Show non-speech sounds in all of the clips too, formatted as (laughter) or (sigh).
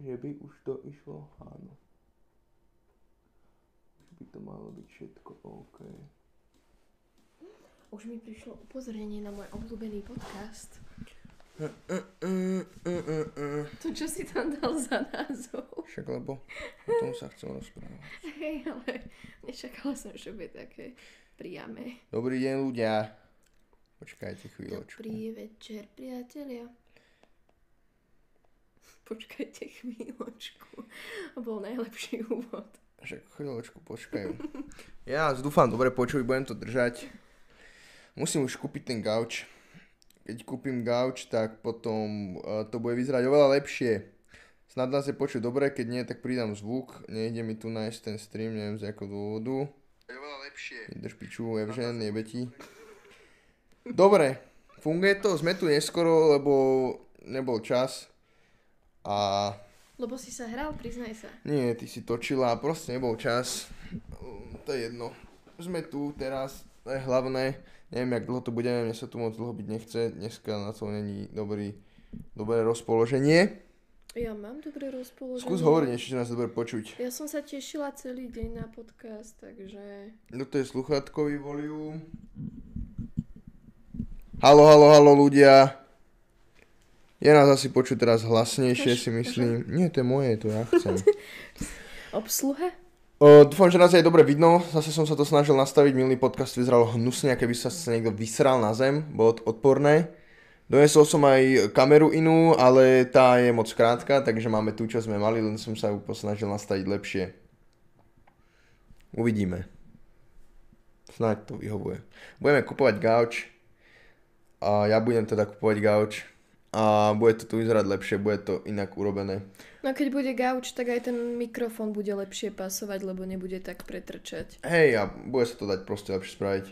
že by už to išlo, áno. Už by to malo byť všetko OK. Už mi prišlo upozornenie na môj obľúbený podcast. To, čo si tam dal za názov. Však lebo o tom sa chcem rozprávať. (laughs) Hej, ale nečakala som, že bude také priame. Dobrý deň ľudia. Počkajte chvíľočku. Dobrý večer, priatelia. Počkajte chvíľočku. To bol najlepší úvod. Však chvíľočku počkajú. (laughs) Ja dúfam, dobre počuť, budem to držať. Musím už kúpiť ten gauč. Keď kúpim gauč, tak potom uh, to bude vyzerať oveľa lepšie. Snad nás je počuť dobre, keď nie, tak pridám zvuk. Nejde mi tu nájsť ten stream, neviem z akého dôvodu. Je oveľa lepšie. Drž piču, Evžen, jebe ti. Dobre, funguje to, sme tu neskoro, lebo nebol čas. A Lebo si sa hral, priznaj sa. nie, ty si točila, proste nebol čas. To je jedno. Sme tu teraz, to je hlavné. Neviem, jak dlho tu budeme, mne sa tu moc dlho byť nechce. Dneska na to není dobrý, dobré rozpoloženie. Ja mám dobré rozpoloženie. Skús hovoriť niečo, že nás dobre počuť. Ja som sa tešila celý deň na podcast, takže... No to je sluchátkový volium. Halo, halo, halo ľudia. Je nás asi počuť teraz hlasnejšie, si myslím. Nie, to je moje, to ja chcem. (laughs) Obsluhe? O, dúfam, že nás aj dobre vidno. Zase som sa to snažil nastaviť. Milý podcast vyzeral hnusne, keby sa sa niekto vysral na zem. Bolo to odporné. Donesol som aj kameru inú, ale tá je moc krátka, takže máme tu, čo sme mali, len som sa ju posnažil nastaviť lepšie. Uvidíme. Snáď to vyhovuje. Budeme kupovať gauč. A ja budem teda kupovať gauč. A bude to tu vyzerať lepšie, bude to inak urobené. No keď bude gauč, tak aj ten mikrofón bude lepšie pasovať, lebo nebude tak pretrčať. Hej, a bude sa to dať proste lepšie spraviť.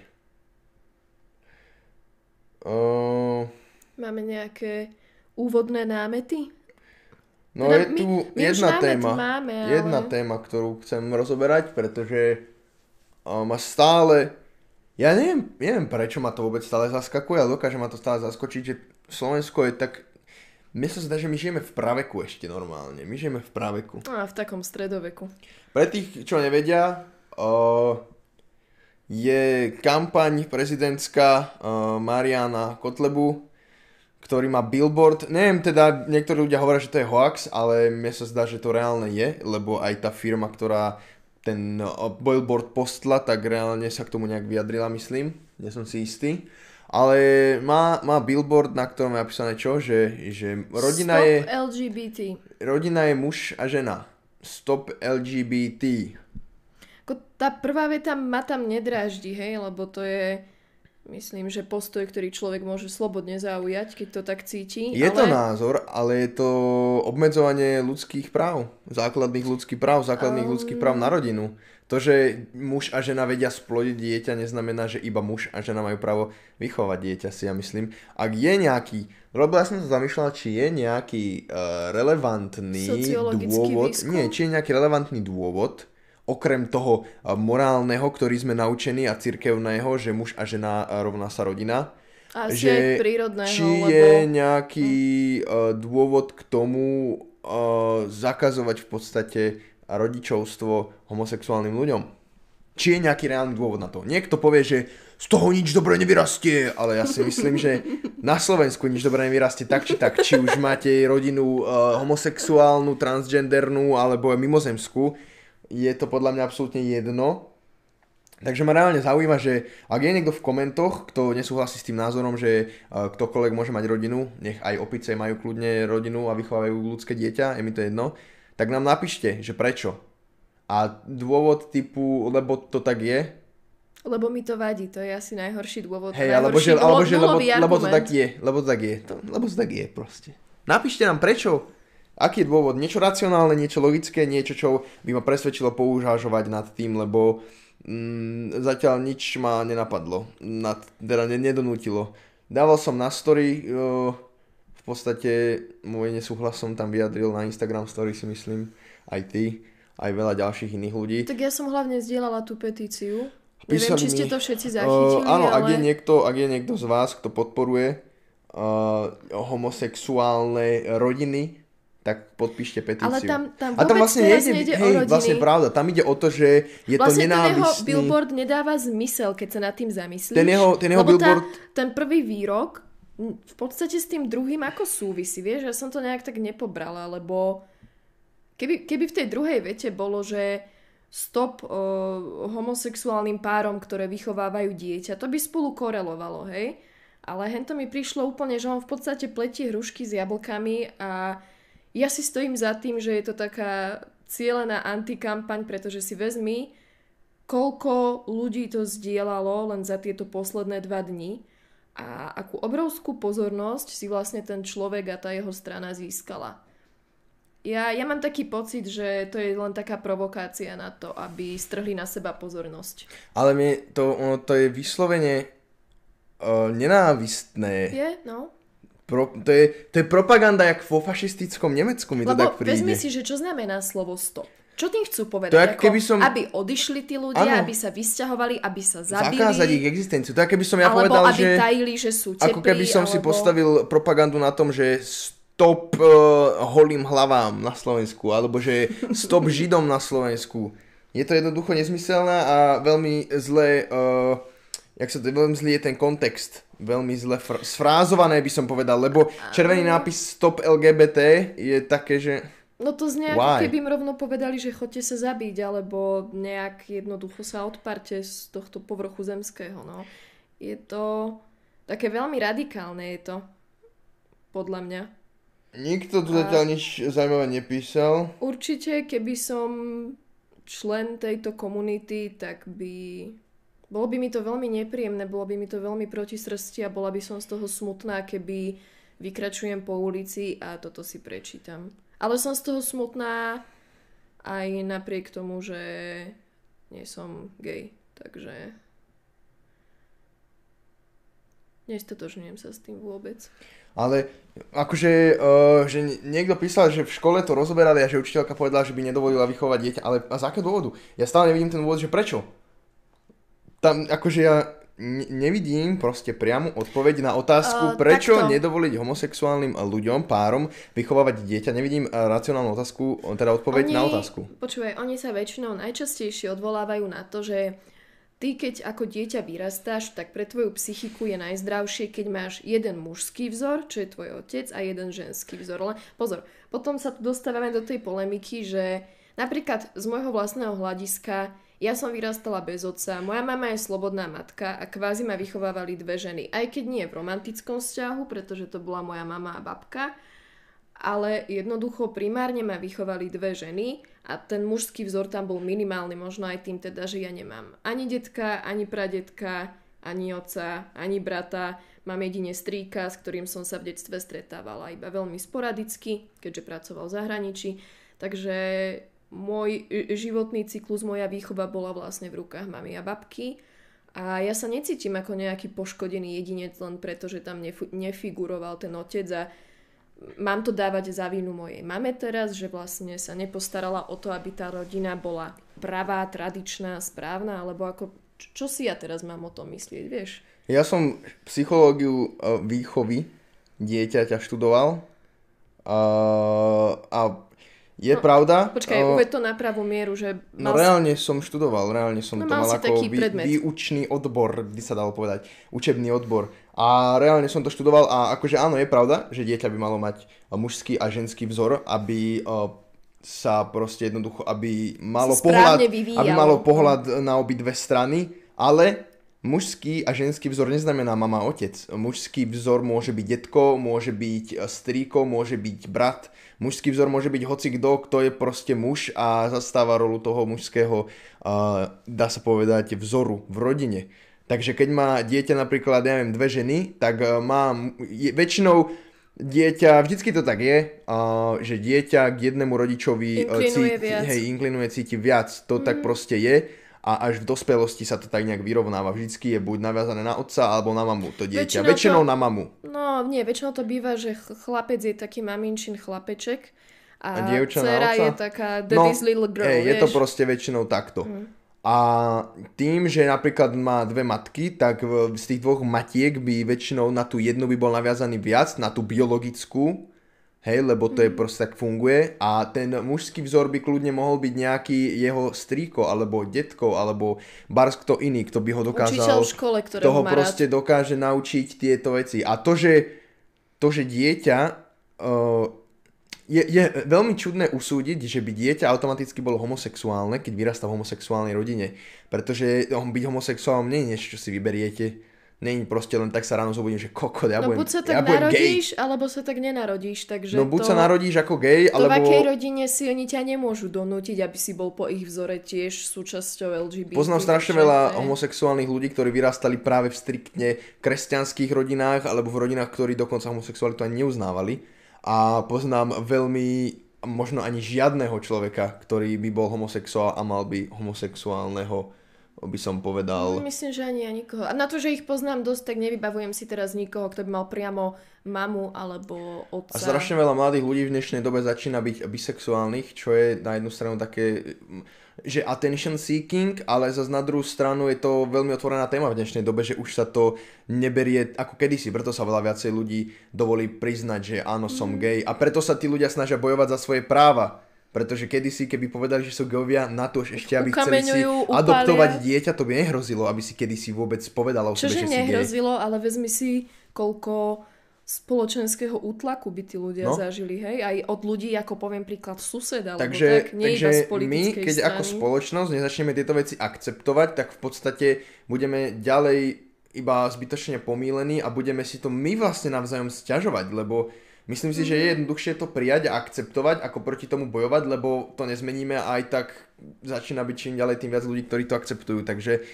Uh, Máme nejaké úvodné námety? no Teda je tu my jedna téma. máme, ale- Jedna téma, ktorú chcem rozoberať, pretože ma stále... Ja neviem, neviem, prečo ma to vôbec stále zaskakuje, ale dokáže ma to stále zaskočiť, že Slovensko je tak... Mne sa zdá, že my žijeme v praveku ešte normálne. My žijeme v praveku. A v takom stredoveku. Pre tých, čo nevedia, uh, je kampaň prezidentská uh, Mariana Kotlebu, ktorý má billboard. Neviem teda, niektorí ľudia hovoria, že to je hoax, ale mne sa zdá, že to reálne je, lebo aj tá firma, ktorá ten uh, billboard postla, tak reálne sa k tomu nejak vyjadrila, myslím. Nie som si istý. Ale má, má billboard, na ktorom je napísané čo? Že, že rodina Stop je LGBT. rodina je muž a žena. Stop LGBT. Tá prvá veta ma tam nedráždi, hej, lebo to je, myslím, že postoj, ktorý človek môže slobodne zaujať, keď to tak cíti. Je ale... to názor, ale je to obmedzovanie ľudských práv. Základných ľudských práv, základných Um. ľudských práv na rodinu. To, že muž a žena vedia splodiť dieťa, neznamená, že iba muž a žena majú právo vychovať dieťa, si ja myslím. Ak je nejaký, lebo ja som sa zamýšľal, či je nejaký uh, relevantný dôvod, výskum? nie, či je nejaký relevantný dôvod, okrem toho uh, morálneho, ktorý sme naučení a cirkevného, že muž a žena uh, rovná sa rodina, Asi že aj či lebo... je nejaký uh, dôvod k tomu uh, zakazovať v podstate rodičovstvo homosexuálnym ľuďom. Či je nejaký reálny dôvod na to. Niekto povie, že z toho nič dobré nevyrastie, ale ja si myslím, že na Slovensku nič dobré nevyrastie tak či tak. Či už máte rodinu uh, homosexuálnu, transgendernú alebo mimozemskú, je to podľa mňa absolútne jedno. Takže ma reálne zaujíma, že ak je niekto v komentoch, kto nesúhlasí s tým názorom, že uh, ktokoľvek môže mať rodinu, nech aj opice majú kľudne rodinu a vychovajú ľudské dieťa, je mi to jedno, tak nám napíšte, že prečo. A dôvod typu, lebo to tak je, Lebo mi to vadí, to je asi najhorší dôvod. hej, alebo že, alebo že lebo, lebo to tak je, lebo to tak je, to, lebo to tak je proste. Napíšte nám prečo, aký je dôvod, niečo racionálne, niečo logické, niečo, čo by ma presvedčilo použažovať nad tým, lebo mm, zatiaľ nič ma nenapadlo, nad, teda ne, nedonútilo. Dával som na story, uh, v podstate môj nesúhlas som tam vyjadril na Instagram story si myslím, aj ty, aj veľa ďalších iných ľudí. Tak ja som hlavne zdieľala tú petíciu. Neviem, Písali či ste to všetci zachytili, Uh, áno, ale... ak, je niekto, ak je niekto z vás, kto podporuje uh, homosexuálne rodiny, tak podpíšte petíciu. Ale tam, tam A tam vôbec vlastne teraz nejde, nejde o hej, rodiny. vlastne pravda, tam ide o to, že je to vlastne ten jeho nenávistný... billboard nedáva zmysel, keď sa nad tým zamyslíš. Ten jeho- ten jeho billboard- Tá, ten prvý výrok v podstate s tým druhým ako súvisí, vieš? Ja som to nejak tak nepobrala, lebo keby, keby v tej druhej vete bolo, že stop uh, homosexuálnym párom, ktoré vychovávajú dieťa, to by spolu korelovalo, hej? Ale hento mi prišlo úplne, že on v podstate pletie hrušky s jablkami a ja si stojím za tým, že je to taká cieľená antikampaň, pretože si vezmi, koľko ľudí to zdieľalo len za tieto posledné dva dni a akú obrovskú pozornosť si vlastne ten človek a tá jeho strana získala. Ja, ja mám taký pocit, že to je len taká provokácia na to, aby strhli na seba pozornosť. Ale mne to, ono to je vyslovene uh, nenávistné. Je, no. Pro, to, je, to je propaganda jak vo fašistickom Nemecku mi to Lebo tak príde. vezmi si, že čo znamená slovo stop. Čo tým chcú povedať? To ako keby som- Aby odišli tí ľudia, Áno. aby sa vysťahovali, aby sa zabili. Zakázať ich existenciu. To je, keby som ja alebo povedal, aby že... tajili, že sú teplí. Ako keby som si alebo... postavil propagandu na tom, že stop uh, holým hlavám na Slovensku, alebo že stop (laughs) židom na Slovensku. Je to jednoducho nezmyselné a veľmi zle, uh, jak sa to, veľmi zlý je ten kontext. Veľmi zle fr- sfrázované by som povedal, lebo červený nápis stop LGBT je také, že... No to znie ako keby im rovno povedali, že chodte sa zabiť, alebo nejak jednoducho sa odparte z tohto povrchu zemského, no. Je to také veľmi radikálne je to, podľa mňa. Nikto tu A- zatiaľ nič zaujímavé nepísal. Určite, keby som člen tejto komunity, tak by... Bolo by mi to veľmi nepríjemné, bolo by mi to veľmi proti srsti a bola by som z toho smutná, keby vykračujem po ulici a toto si prečítam. Ale som z toho smutná aj napriek tomu, že nie som gay. Takže nestotožňujem sa s tým vôbec. Ale akože, uh, že niekto písal, že v škole to rozoberali a že učiteľka povedala, že by nedovolila vychovať dieťa, ale a z akého dôvodu? Ja stále nevidím ten dôvod, že prečo. Tam akože ja ne- nevidím proste priamu odpoveď na otázku, Uh, prečo takto. nedovoliť homosexuálnym ľuďom, párom, vychovávať dieťa. Nevidím uh, racionálnu otázku, teda odpoveď na otázku. Počúvaj, oni sa väčšinou najčastejšie odvolávajú na to, že ty keď ako dieťa vyrastáš, tak pre tvoju psychiku je najzdravšie, keď máš jeden mužský vzor, čo je tvoj otec, a jeden ženský vzor. Len pozor, potom sa tu dostávame do tej polemiky, že napríklad z môjho vlastného hľadiska ja som vyrastala bez otca, moja mama je slobodná matka a kvázi ma vychovávali dve ženy. Aj keď nie v romantickom vzťahu, pretože to bola moja mama a babka, ale jednoducho primárne ma vychovali dve ženy a ten mužský vzor tam bol minimálny, možno aj tým teda, že ja nemám ani detka, ani pradetka, ani otca, ani brata, mám jedine strýka, s ktorým som sa v detstve stretávala iba veľmi sporadicky, keďže pracoval v zahraničí, takže môj e, životný cyklus, moja výchova bola vlastne v rukách mamy a babky a ja sa necítim ako nejaký poškodený jedinec len preto, že tam nefu- nefiguroval ten otec a mám to dávať za vinu mojej mame teraz, že vlastne sa nepostarala o to, aby tá rodina bola pravá, tradičná, správna, alebo ako, čo, si ja teraz mám o tom myslieť, vieš? Ja som psychológiu uh, výchovy dieťaťa študoval uh, a je No, pravda. Počkaj, uh, uved to na pravú mieru, že No mal si- reálne som študoval, reálne som No, to mal mal ako taký vý, výučný odbor, by sa dalo povedať, učebný odbor. A reálne som to študoval a akože áno, je pravda, že dieťa by malo mať uh, mužský a ženský vzor, aby uh, sa proste jednoducho, aby malo pohľad, vyvíjalo. aby malo pohľad na obidve strany, ale mužský a ženský vzor neznamená mama a otec. Mužský vzor môže byť detko, môže byť uh, strýko, môže byť brat, Mužský vzor môže byť hoci kto, kto je proste muž a zastáva rolu toho mužského, uh, dá sa povedať, vzoru v rodine. Takže keď má dieťa napríklad, ja neviem, dve ženy, tak uh, má je, väčšinou dieťa, vždycky to tak je, že dieťa k jednému rodičovi Inklinuje cíti, viac. hej, inklinuje, cíti viac. To mm. tak proste je a až v dospelosti sa to tak nejak vyrovnáva. Vždycky je buď naviazané na otca alebo na mamu to dieťa. Väčšinou Väčšinou, to- na mamu. No nie, väčšinou to býva, že ch- chlapec je taký maminčin chlapeček a, A dievča na dcera je taká daddy's little girl, hej, je to vieš. proste väčšinou takto. A tým, že napríklad má dve matky, tak z tých dvoch matiek by väčšinou na tú jednu by bol naviazaný viac, na tú biologickú, hej, lebo to je proste tak funguje a ten mužský vzor by kľudne mohol byť nejaký jeho strýko, alebo detko, alebo bars kto iný, kto by ho dokázal... V škole, toho má proste rád. dokáže naučiť tieto veci. A to, že, to, že dieťa uh, je, je veľmi čudné usúdiť, že by dieťa automaticky bolo homosexuálne, keď vyrastá v homosexuálnej rodine. Pretože byť homosexuálom nie je niečo, čo si vyberiete. Není proste len tak sa ráno zobudím, že koko, ja No budem, buď sa ja tak gay. narodíš, alebo sa tak nenarodíš, takže No buď to... sa narodíš ako gay, To v alebo... akej rodine si oni ťa nemôžu donútiť, aby si bol po ich vzore tiež súčasťou LGBT. Poznám strašne veľa homosexuálnych ľudí, ktorí vyrastali práve v striktne kresťanských rodinách alebo v rodinách, ktorí dokonca homosexualitu ani neuznávali. A poznám veľmi, možno ani žiadneho človeka, ktorý by bol homosexuál a mal by homosexuálneho, by som povedal. Myslím, že ani ja nikoho. A na to, že ich poznám dosť, tak nevybavujem si teraz nikoho, kto by mal priamo mamu alebo otca. A strašne veľa mladých ľudí v dnešnej dobe začína byť bisexuálnych, čo je na jednu stranu také, že attention seeking, ale zase na druhú stranu je to veľmi otvorená téma v dnešnej dobe, že už sa to neberie ako kedysi, preto sa veľa viacej ľudí dovolí priznať, že áno, som Mm. gay a preto sa tí ľudia snažia bojovať za svoje práva. Pretože kedysi, keby povedali, že sú geovia, na to ešte, aby chceli si Ukameňujú, adoptovať dieťa, to by nehrozilo, aby si kedysi vôbec povedala o sebe, že si nehrozilo, ale vezmi si, koľko spoločenského útlaku by tí ľudia No. zažili, hej? Aj od ľudí, ako poviem príklad sused, alebo Takže, tak, nie takže iba z my, keď strany. ako spoločnosť nezačneme tieto veci akceptovať, tak v podstate budeme ďalej iba zbytočne pomílení a budeme si to my vlastne navzájom sťažovať, lebo myslím si, že Mhm. je jednoduchšie to prijať a akceptovať, ako proti tomu bojovať, lebo to nezmeníme a aj tak začína byť čím ďalej tým viac ľudí, ktorí to akceptujú, takže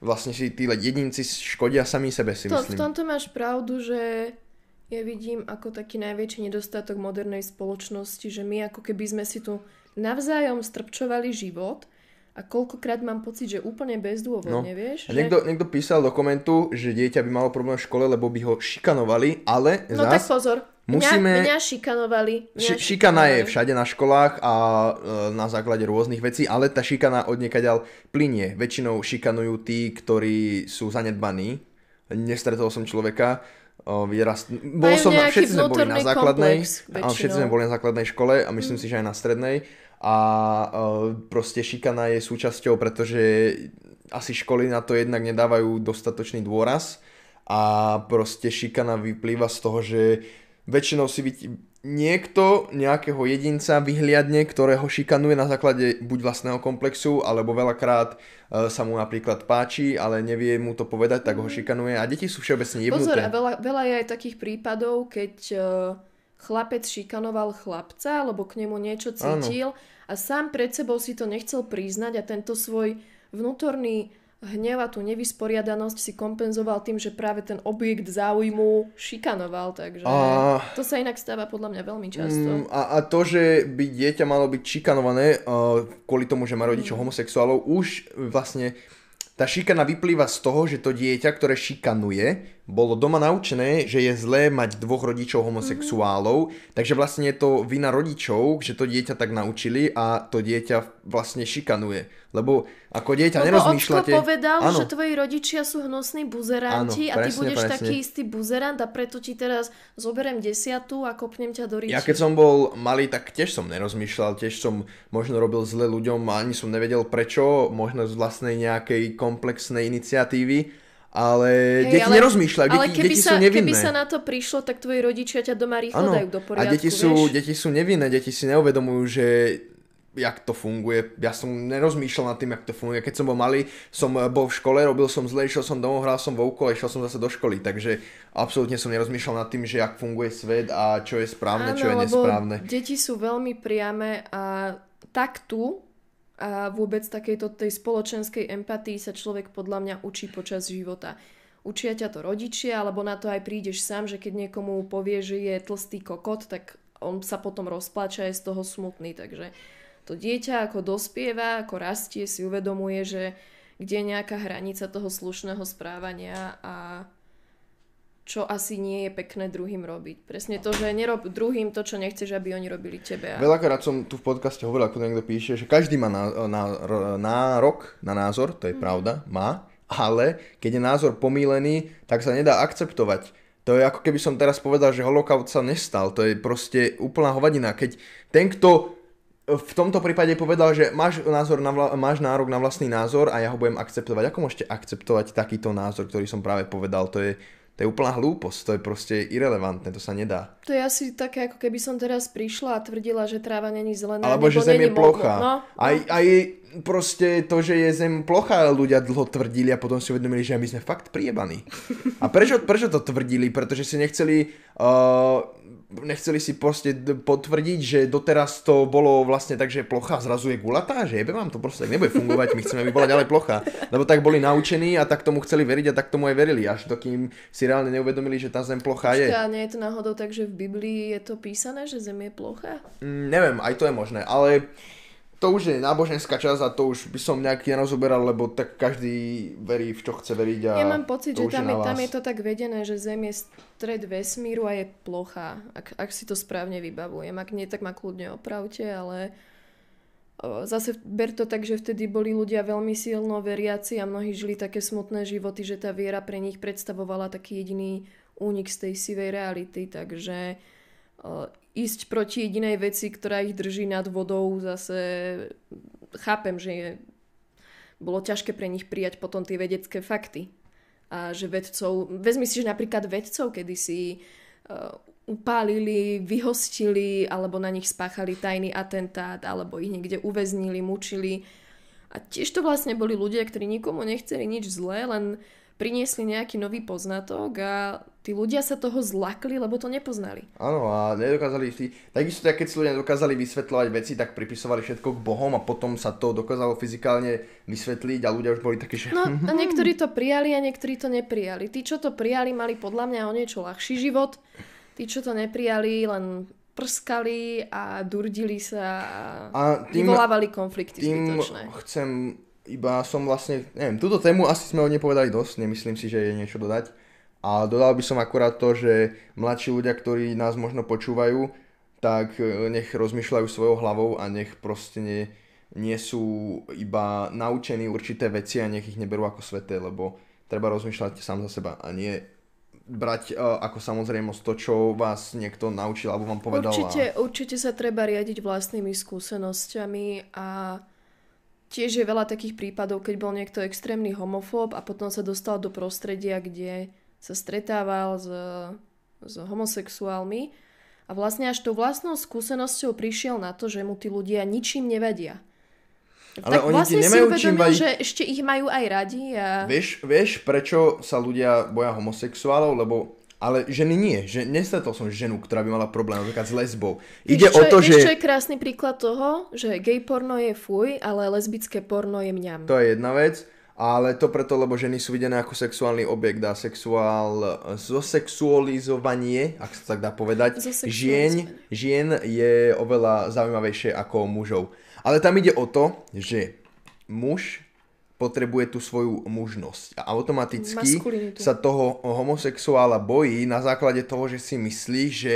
vlastne si tí jedinci škodia sami sebe si To, v myslím. tomto máš pravdu, že ja vidím ako taký najväčší nedostatok modernej spoločnosti, že my ako keby sme si tu navzájom strpčovali život a koľkokrát mám pocit, že úplne bezdôvodne, vieš? A že... niekto, niekto písal do komentu, že dieťa by malo problém v škole, lebo by ho šikanovali, ale No tak zás, pozor, musíme- mňa, mňa šikanovali. Mňa Ši- šikana je všade na školách a e, na základe rôznych vecí, ale tá šikana od niekaďal plinie. Väčšinou šikanujú tí, ktorí sú zanedbaní. Nestretol som človeka, o, vyrast... Bol Majú som, nejaký všetci sme boli na základnej, komplex áno, všetci sme boli na základnej škole a myslím si, že aj na strednej. A e, proste šikana je súčasťou, pretože asi školy na to jednak nedávajú dostatočný dôraz a proste šikana vyplýva z toho, že väčšinou si byť niekto, nejakého jedinca vyhliadne, ktorého šikanuje na základe buď vlastného komplexu, alebo veľakrát e, sa mu napríklad páči, ale nevie mu to povedať, tak ho šikanuje. A deti sú všeobecne Pozor, a jebnuté. veľa, veľa je aj takých prípadov, keď uh, chlapec šikanoval chlapca, alebo k nemu niečo cítil a sám pred sebou si to nechcel priznať a tento svoj vnútorný hnev a tú nevysporiadanosť si kompenzoval tým, že práve ten objekt záujmu šikanoval, takže A- to sa inak stáva podľa mňa veľmi často. Mm, a, a to, že by dieťa malo byť šikanované uh, kvôli tomu, že má Mm. rodičov homosexuálov, už vlastne tá šikana vyplýva z toho, že to dieťa, ktoré šikanuje, bolo doma naučené, že je zlé mať dvoch rodičov homosexuálov, takže vlastne je to vina rodičov, že to dieťa tak naučili a to dieťa vlastne šikanuje. Lebo ako dieťa Lebo nerozmýšľate... Ocko povedal, Áno. že tvoji rodičia sú hnusní buzeranti Áno, a ty presne, budeš presne. taký istý buzerant a preto ti teraz zoberiem desiatu a kopnem ťa do ríči. Ja keď som bol malý, tak tiež som nerozmýšľal, tiež som možno robil zle ľuďom a ani som nevedel prečo, možno z vlastnej nejakej komplexnej iniciatívy, ale Hej, deti ale- nerozmýšľajú, Ale deti, keby, deti sa, sú nevinné. keby sa na to prišlo, tak tvoji rodičia ťa doma rýchlo Áno, dajú do poriadku, a deti sú, vieš? deti sú nevinné, deti si neuvedomujú, že jak to funguje. Ja som nerozmýšľal nad tým, jak to funguje. Keď som bol malý, som bol v škole, robil som zle, išiel som domov, hral som vouko a išiel som zase do školy. Takže absolútne som nerozmýšľal nad tým, že jak funguje svet a čo je správne, čo je nesprávne. deti sú veľmi priame a taktu a vôbec takejto tej spoločenskej empatii sa človek podľa mňa učí počas života. Učia ťa to rodičia, alebo na to aj prídeš sám, že keď niekomu povie, že je tlstý kokot, tak on sa potom rozpláča a je z toho smutný. Takže to dieťa ako dospieva, ako rastie, si uvedomuje, že kde je nejaká hranica toho slušného správania a čo asi nie je pekné druhým robiť. Presne to, že nerob druhým to, čo nechceš, aby oni robili tebe. A... Veľakrát som tu v podcaste hovoril, ako niekto píše, že každý má ná, ná, nárok na názor, to je pravda, má, ale keď je názor pomílený, tak sa nedá akceptovať. To je ako keby som teraz povedal, že holokaut sa nestal. To je proste úplná hovadina. Keď ten, kto v tomto prípade povedal, že máš, názor na vla, máš nárok na vlastný názor a ja ho budem akceptovať. Ako môžete akceptovať takýto názor, ktorý som práve povedal? To je, to je úplná hlúposť, to je proste irrelevantné, to sa nedá. To je asi také, ako keby som teraz prišla a tvrdila, že tráva není zelená. Alebo že zem je plocha. No, no. Aj, aj proste to, že je zem plocha, ľudia dlho tvrdili a potom si uvedomili, že my sme fakt priebaní. A prečo, prečo to tvrdili? Pretože si nechceli uh, nechceli si proste potvrdiť, že doteraz to bolo vlastne tak, že plocha zrazu je gulatá, že jebe vám to proste tak nebude fungovať, my chceme, aby bola ďalej plocha. Lebo tak boli naučení a tak tomu chceli veriť a tak tomu aj verili, až dokým si reálne neuvedomili, že tá zem plocha je. A nie je to náhodou tak, že v Biblii je to písané, že zem je plocha? Mm, neviem, aj to je možné, ale to už je náboženská časť a to už by som nejaký nerozoberal, lebo tak každý verí v čo chce veriť. A ja mám pocit, že tam je, tam je to tak vedené, že Zem je stred vesmíru a je plocha, ak, ak si to správne vybavujem. Ak nie, tak ma kľudne opravte, ale zase ber to tak, že vtedy boli ľudia veľmi silno veriaci a mnohí žili také smutné životy, že tá viera pre nich predstavovala taký jediný únik z tej sivej reality, takže ísť proti jedinej veci, ktorá ich drží nad vodou, zase chápem, že je, bolo ťažké pre nich prijať potom tie vedecké fakty. A že vedcov, vezmi si, že napríklad vedcov, kedy si uh, upálili, vyhostili, alebo na nich spáchali tajný atentát, alebo ich niekde uväznili, mučili. A tiež to vlastne boli ľudia, ktorí nikomu nechceli nič zlé, len priniesli nejaký nový poznatok a tí ľudia sa toho zlakli, lebo to nepoznali. Áno a nedokázali si, takisto keď si ľudia dokázali vysvetľovať veci, tak pripisovali všetko k bohom a potom sa to dokázalo fyzikálne vysvetliť a ľudia už boli takí, že... No a niektorí to prijali a niektorí to neprijali. Tí, čo to prijali, mali podľa mňa o niečo ľahší život. Tí, čo to neprijali, len prskali a durdili sa a, a tým, vyvolávali konflikty tým zbytočné. chcem iba som vlastne, neviem, túto tému asi sme o nej povedali dosť, nemyslím si, že je niečo dodať. A dodal by som akurát to, že mladší ľudia, ktorí nás možno počúvajú, tak e, nech rozmýšľajú svojou hlavou a nech proste nie, nie sú iba naučení určité veci a nech ich neberú ako sveté, lebo treba rozmýšľať sám za seba a nie brať uh, ako samozrejmosť to, čo vás niekto naučil alebo vám povedal. Určite, a... určite sa treba riadiť vlastnými skúsenosťami a Tiež je veľa takých prípadov, keď bol niekto extrémny homofób a potom sa dostal do prostredia, kde sa stretával s, s homosexuálmi a vlastne až tou vlastnou skúsenosťou prišiel na to, že mu tí ľudia ničím nevadia. Ale tak oni vlastne ti nemajú si uvedomil, čím že ešte ich majú aj radi. A... Vieš, vieš, prečo sa ľudia boja homosexuálov? Lebo ale ženy nie. Že nestretol som ženu, ktorá by mala problém napríklad s lesbou. Ide o to, že... Čo je krásny príklad toho, že gay porno je fuj, ale lesbické porno je mňam. To je jedna vec. Ale to preto, lebo ženy sú videné ako sexuálny objekt a sexuál, zosexualizovanie, ak sa tak dá povedať, žien, žien je oveľa zaujímavejšie ako mužov. Ale tam ide o to, že muž potrebuje tú svoju mužnosť. A automaticky sa toho homosexuála bojí na základe toho, že si myslí, že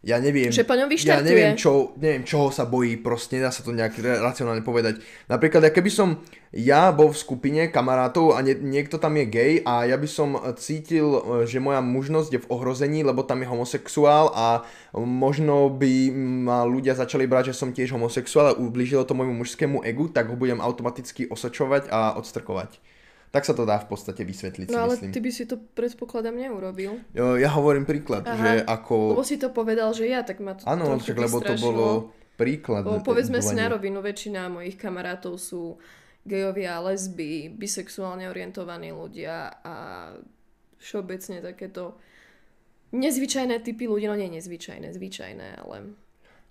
ja neviem, že po ňom ja neviem, čo, neviem, čoho sa bojí, proste nedá sa to nejak racionálne povedať. Napríklad, keby som ja bol v skupine kamarátov a nie, niekto tam je gay a ja by som cítil, že moja mužnosť je v ohrození, lebo tam je homosexuál a možno by ma ľudia začali brať, že som tiež homosexuál a ublížilo to môjmu mužskému egu, tak ho budem automaticky osočovať a odstrkovať. Tak sa to dá v podstate vysvetliť, No ale myslím. ty by si to predpokladám neurobil. Jo, ja hovorím príklad, Aha, že ako... Lebo si to povedal, že ja, tak ma to Áno, však lebo to bolo príklad. Lebo povedzme si na rovinu, väčšina mojich kamarátov sú gejovia, lesby, bisexuálne orientovaní ľudia a všeobecne takéto nezvyčajné typy ľudí, no nie nezvyčajné, zvyčajné, ale...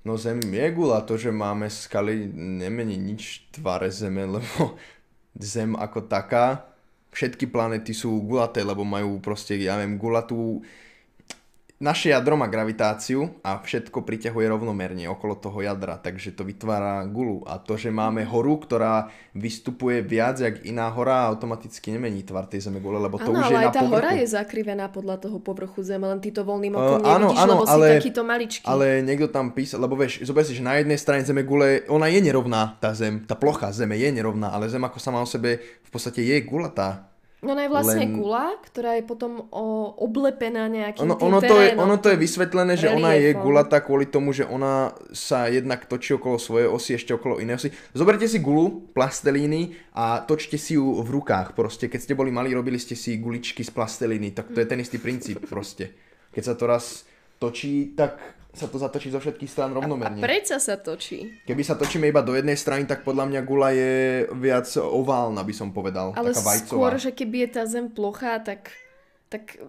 No Zem je gula, to, že máme skaly, nemení nič tvare Zeme, (laughs) lebo Zem ako taká. Všetky planety sú gulaté, lebo majú proste, ja neviem, gulatú naše jadro má gravitáciu a všetko priťahuje rovnomerne okolo toho jadra, takže to vytvára gulu. A to, že máme horu, ktorá vystupuje viac jak iná hora, automaticky nemení tvar tej zeme gule, lebo to ano, už je na tá povrchu. hora je zakrivená podľa toho povrchu zeme, len ty to voľným okom uh, nevidíš, áno, lebo ale, si takýto maličký. Ale niekto tam písal, lebo vieš, zober si, že na jednej strane zeme gule, ona je nerovná, tá zem, tá plocha zeme je nerovná, ale zem ako sama o sebe v podstate je gulatá. No ona je vlastne Len- gula, ktorá je potom o, oblepená nejakým Ono, ono, to je, ono to je vysvetlené, že ona je reliefom. gulatá kvôli tomu, že ona sa jednak točí okolo svojej osy, ešte okolo inej osy. Zoberte si gulu, plastelíny a točte si ju v rukách. Proste, keď ste boli malí, robili ste si guličky z plastelíny, tak to je ten istý princíp proste. Keď sa to raz točí, tak sa to zatočí zo všetkých strán A rovnomerne. predsa sa točí. Keby sa točíme iba do jednej strany, tak podľa mňa gula je viac oválna, by som povedal. Ale taká vajcová. skôr, že keby je tá zem plochá, tak, tak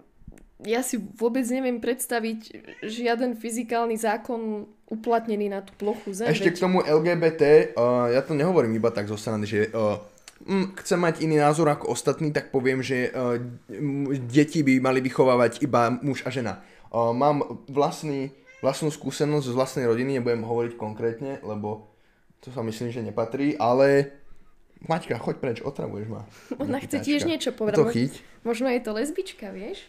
ja si vôbec neviem predstaviť žiaden fyzikálny zákon uplatnený na tú plochu zem. Ešte veď- k tomu LGBT, uh, ja to nehovorím iba tak zo strany, že uh, mm, chcem mať iný názor ako ostatní, tak poviem, že uh, deti by mali vychovávať iba muž a žena. Uh, mám vlastný, vlastnú skúsenosť z vlastnej rodiny, nebudem hovoriť konkrétne, lebo to sa myslím, že nepatrí, ale Maťka, choď preč, otravuješ ma. Ona chce tiež niečo povedať. To chyť. Možno je to lesbička, vieš?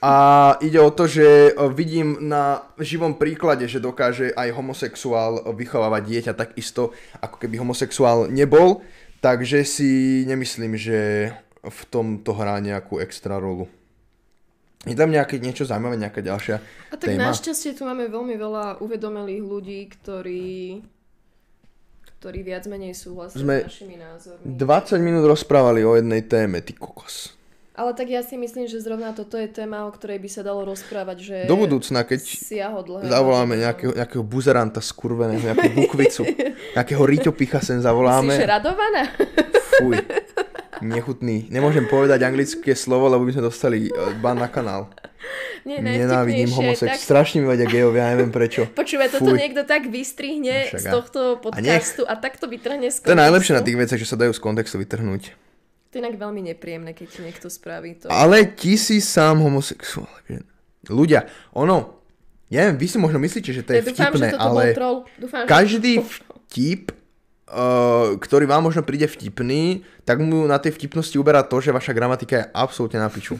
A ide o to, že vidím na živom príklade, že dokáže aj homosexuál vychovávať dieťa takisto, ako keby homosexuál nebol, takže si nemyslím, že v tomto hrá nejakú extra rolu. Je tam nejaké niečo zaujímavé, nejaká ďalšia A tak téma? našťastie tu máme veľmi veľa uvedomelých ľudí, ktorí, ktorí viac menej súhlasia Sme s našimi názormi. 20 minút rozprávali o jednej téme, ty kokos. Ale tak ja si myslím, že zrovna toto je téma, o ktorej by sa dalo rozprávať, že Do budúcna, keď zavoláme nejakého, nejakého buzeranta skurveného, nejakú bukvicu, (laughs) nejakého riťopicha sem zavoláme. radovaná? Fuj. (laughs) Nechutný. Nemôžem povedať anglické slovo, lebo by sme dostali eh, ban na kanál. Nie, Nenávidím najvtipnejšie je homosex. tak... Strašne mi vadia gejovia, ja neviem prečo. (laughs) Počúvaj, toto niekto tak vystrihne Však z a- tohto podcastu a, takto vytrhne z To je najlepšie na kontextu. tých veciach, že sa dajú z kontextu vytrhnúť. To je inak veľmi nepríjemné, keď ti niekto spraví to. Ale ti si sám homosexuál. že? Ľudia, ono, neviem, vy si možno myslíte, že to je ja dúfam, že vtipné, bol ale troll. Dúfam, že... každý (laughs) vtip, ktorý vám možno príde vtipný, tak mu na tej vtipnosti uberá to, že vaša gramatika je absolútne na piču.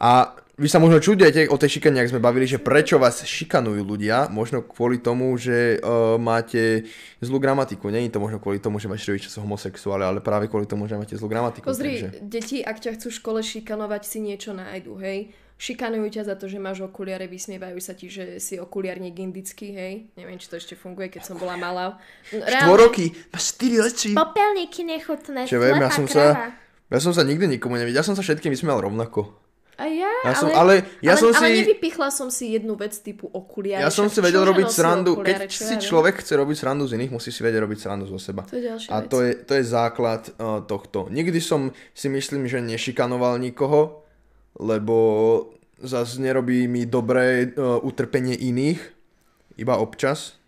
A vy sa možno čudujete o tej šikane, ak sme bavili, že prečo vás šikanujú ľudia, možno kvôli tomu, že uh, máte zlú gramatiku. Není to možno kvôli tomu, že vaši rodičia sú homosexuáli, ale práve kvôli tomu, že máte zlú gramatiku. Pozri, takže... deti, ak ťa chcú v škole šikanovať, si niečo nájdu, hej. Šikanujú ťa za to, že máš okuliare, vysmievajú sa ti, že si okuliarník indický, hej. Neviem, či to ešte funguje, keď som bola malá. No, Štvoroky, má 4 oči. Popelníky nechutné, Čo viem, ja som sa, ja som sa nikdy nikomu nevidel, ja som sa všetkým vysmial rovnako. A ja, Ja ale, som, ale ja ale, som ale si... nevypichla som si jednu vec typu okuliare. Ja som si vedel robiť srandu, keď okuliare, čo si ja viem. človek chce robiť srandu z iných, musí si vedieť robiť srandu zo seba. To je ďalšia A vec. to je, to je základ uh, tohto. Nikdy som si myslím, že nešikanoval nikoho, lebo zase nerobí mi dobré uh, utrpenie iných, iba občas.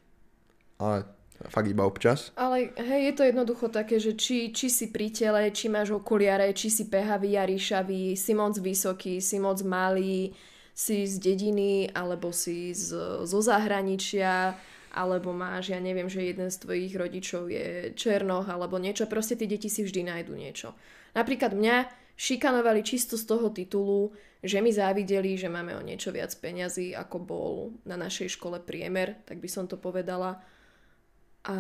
Ale fakt iba občas. Ale hej, je to jednoducho také, že či, či si pri tele, či máš okuliare, či si pehavý a ríšavý, si moc vysoký, si moc malý, si z dediny, alebo si z, zo zahraničia, alebo máš, ja neviem, že jeden z tvojich rodičov je černoch, alebo niečo. Proste tie deti si vždy nájdu niečo. Napríklad mňa šikanovali čisto z toho titulu, že mi závideli, že máme o niečo viac peňazí, ako bol na našej škole priemer, tak by som to povedala. A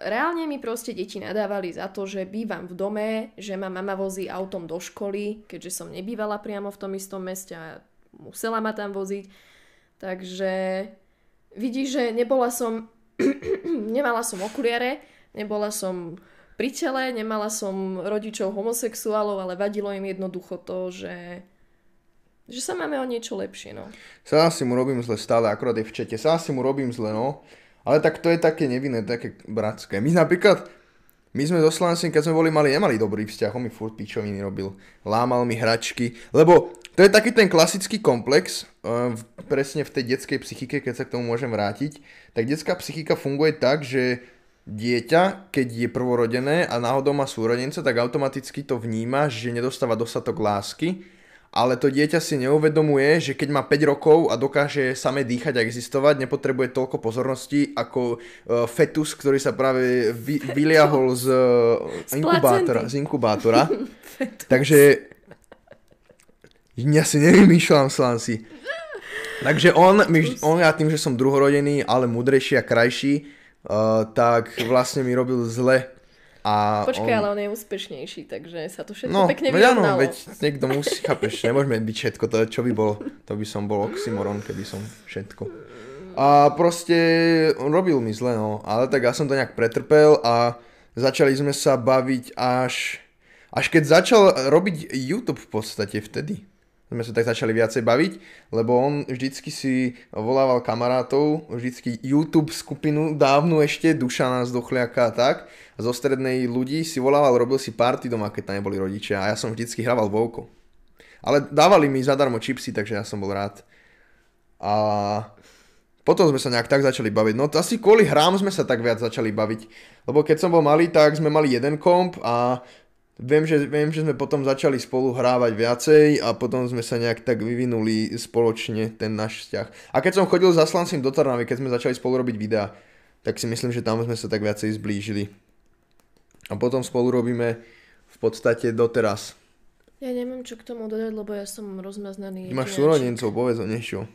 reálne mi proste deti nadávali za to, že bývam v dome, že ma mama vozí autom do školy, keďže som nebývala priamo v tom istom meste a musela ma tam voziť. Takže vidíš, že nebola som, (clears throat) nemala som okuliare, nebola som pri tele, nemala som rodičov homosexuálov, ale vadilo im jednoducho to, že, že sa máme o niečo lepšie, no. Sa si mu robím zle stále, akorát je v čete. Sa si mu robím zle, no. Ale tak to je také nevinné, také bratské. My napríklad, my sme so Slansim, keď sme boli mali, nemali dobrý vzťah, on mi furt pičoviny robil. Lámal mi hračky, lebo to je taký ten klasický komplex, uh, presne v tej detskej psychike, keď sa k tomu môžem vrátiť, tak detská psychika funguje tak, že dieťa, keď je prvorodené a náhodou má súrodenca, tak automaticky to vníma, že nedostáva dostatok lásky ale to dieťa si neuvedomuje, že keď má 5 rokov a dokáže samé dýchať a existovať, nepotrebuje toľko pozornosti ako uh, fetus, ktorý sa práve vy, vyliahol z, uh, inkubátora. Z inkubátora. (laughs) Takže ja si nevymýšľam slansi. Takže on, my, on ja tým, že som druhorodený, ale mudrejší a krajší, uh, tak vlastne mi robil zle. A Počkaj, on... ale on je úspešnejší, takže sa to všetko No, pekne vyrovnalo. veď niekto musí, chápeš, nemôžeme byť všetko, to čo by bolo, to by som bol oxymoron, keby som všetko. A proste on robil mi zle, no, ale tak ja som to nejak pretrpel a začali sme sa baviť až, až keď začal robiť YouTube v podstate vtedy. Sme sa tak začali viacej baviť, lebo on vždycky si volával kamarátov, vždycky YouTube skupinu, dávnu ešte, Dušana z Dochliaka a tak, zo strednej ľudí si volával, robil si party doma, keď tam neboli rodičia a ja som vždycky hrával Vovko. Ale dávali mi zadarmo čipsy, takže ja som bol rád. A potom sme sa nejak tak začali baviť. No to asi kvôli hrám sme sa tak viac začali baviť. Lebo keď som bol malý, tak sme mali jeden komp a viem, že, viem, že sme potom začali spolu hrávať viacej a potom sme sa nejak tak vyvinuli spoločne ten náš vzťah. A keď som chodil za Slancim do Trnavy, keď sme začali spolu robiť videá, tak si myslím, že tam sme sa tak viacej zblížili. A potom spolu robíme v podstate doteraz. Ja neviem, čo k tomu dodať, lebo ja som rozmaznaný. Ty máš súrodencov, povedz o niečo.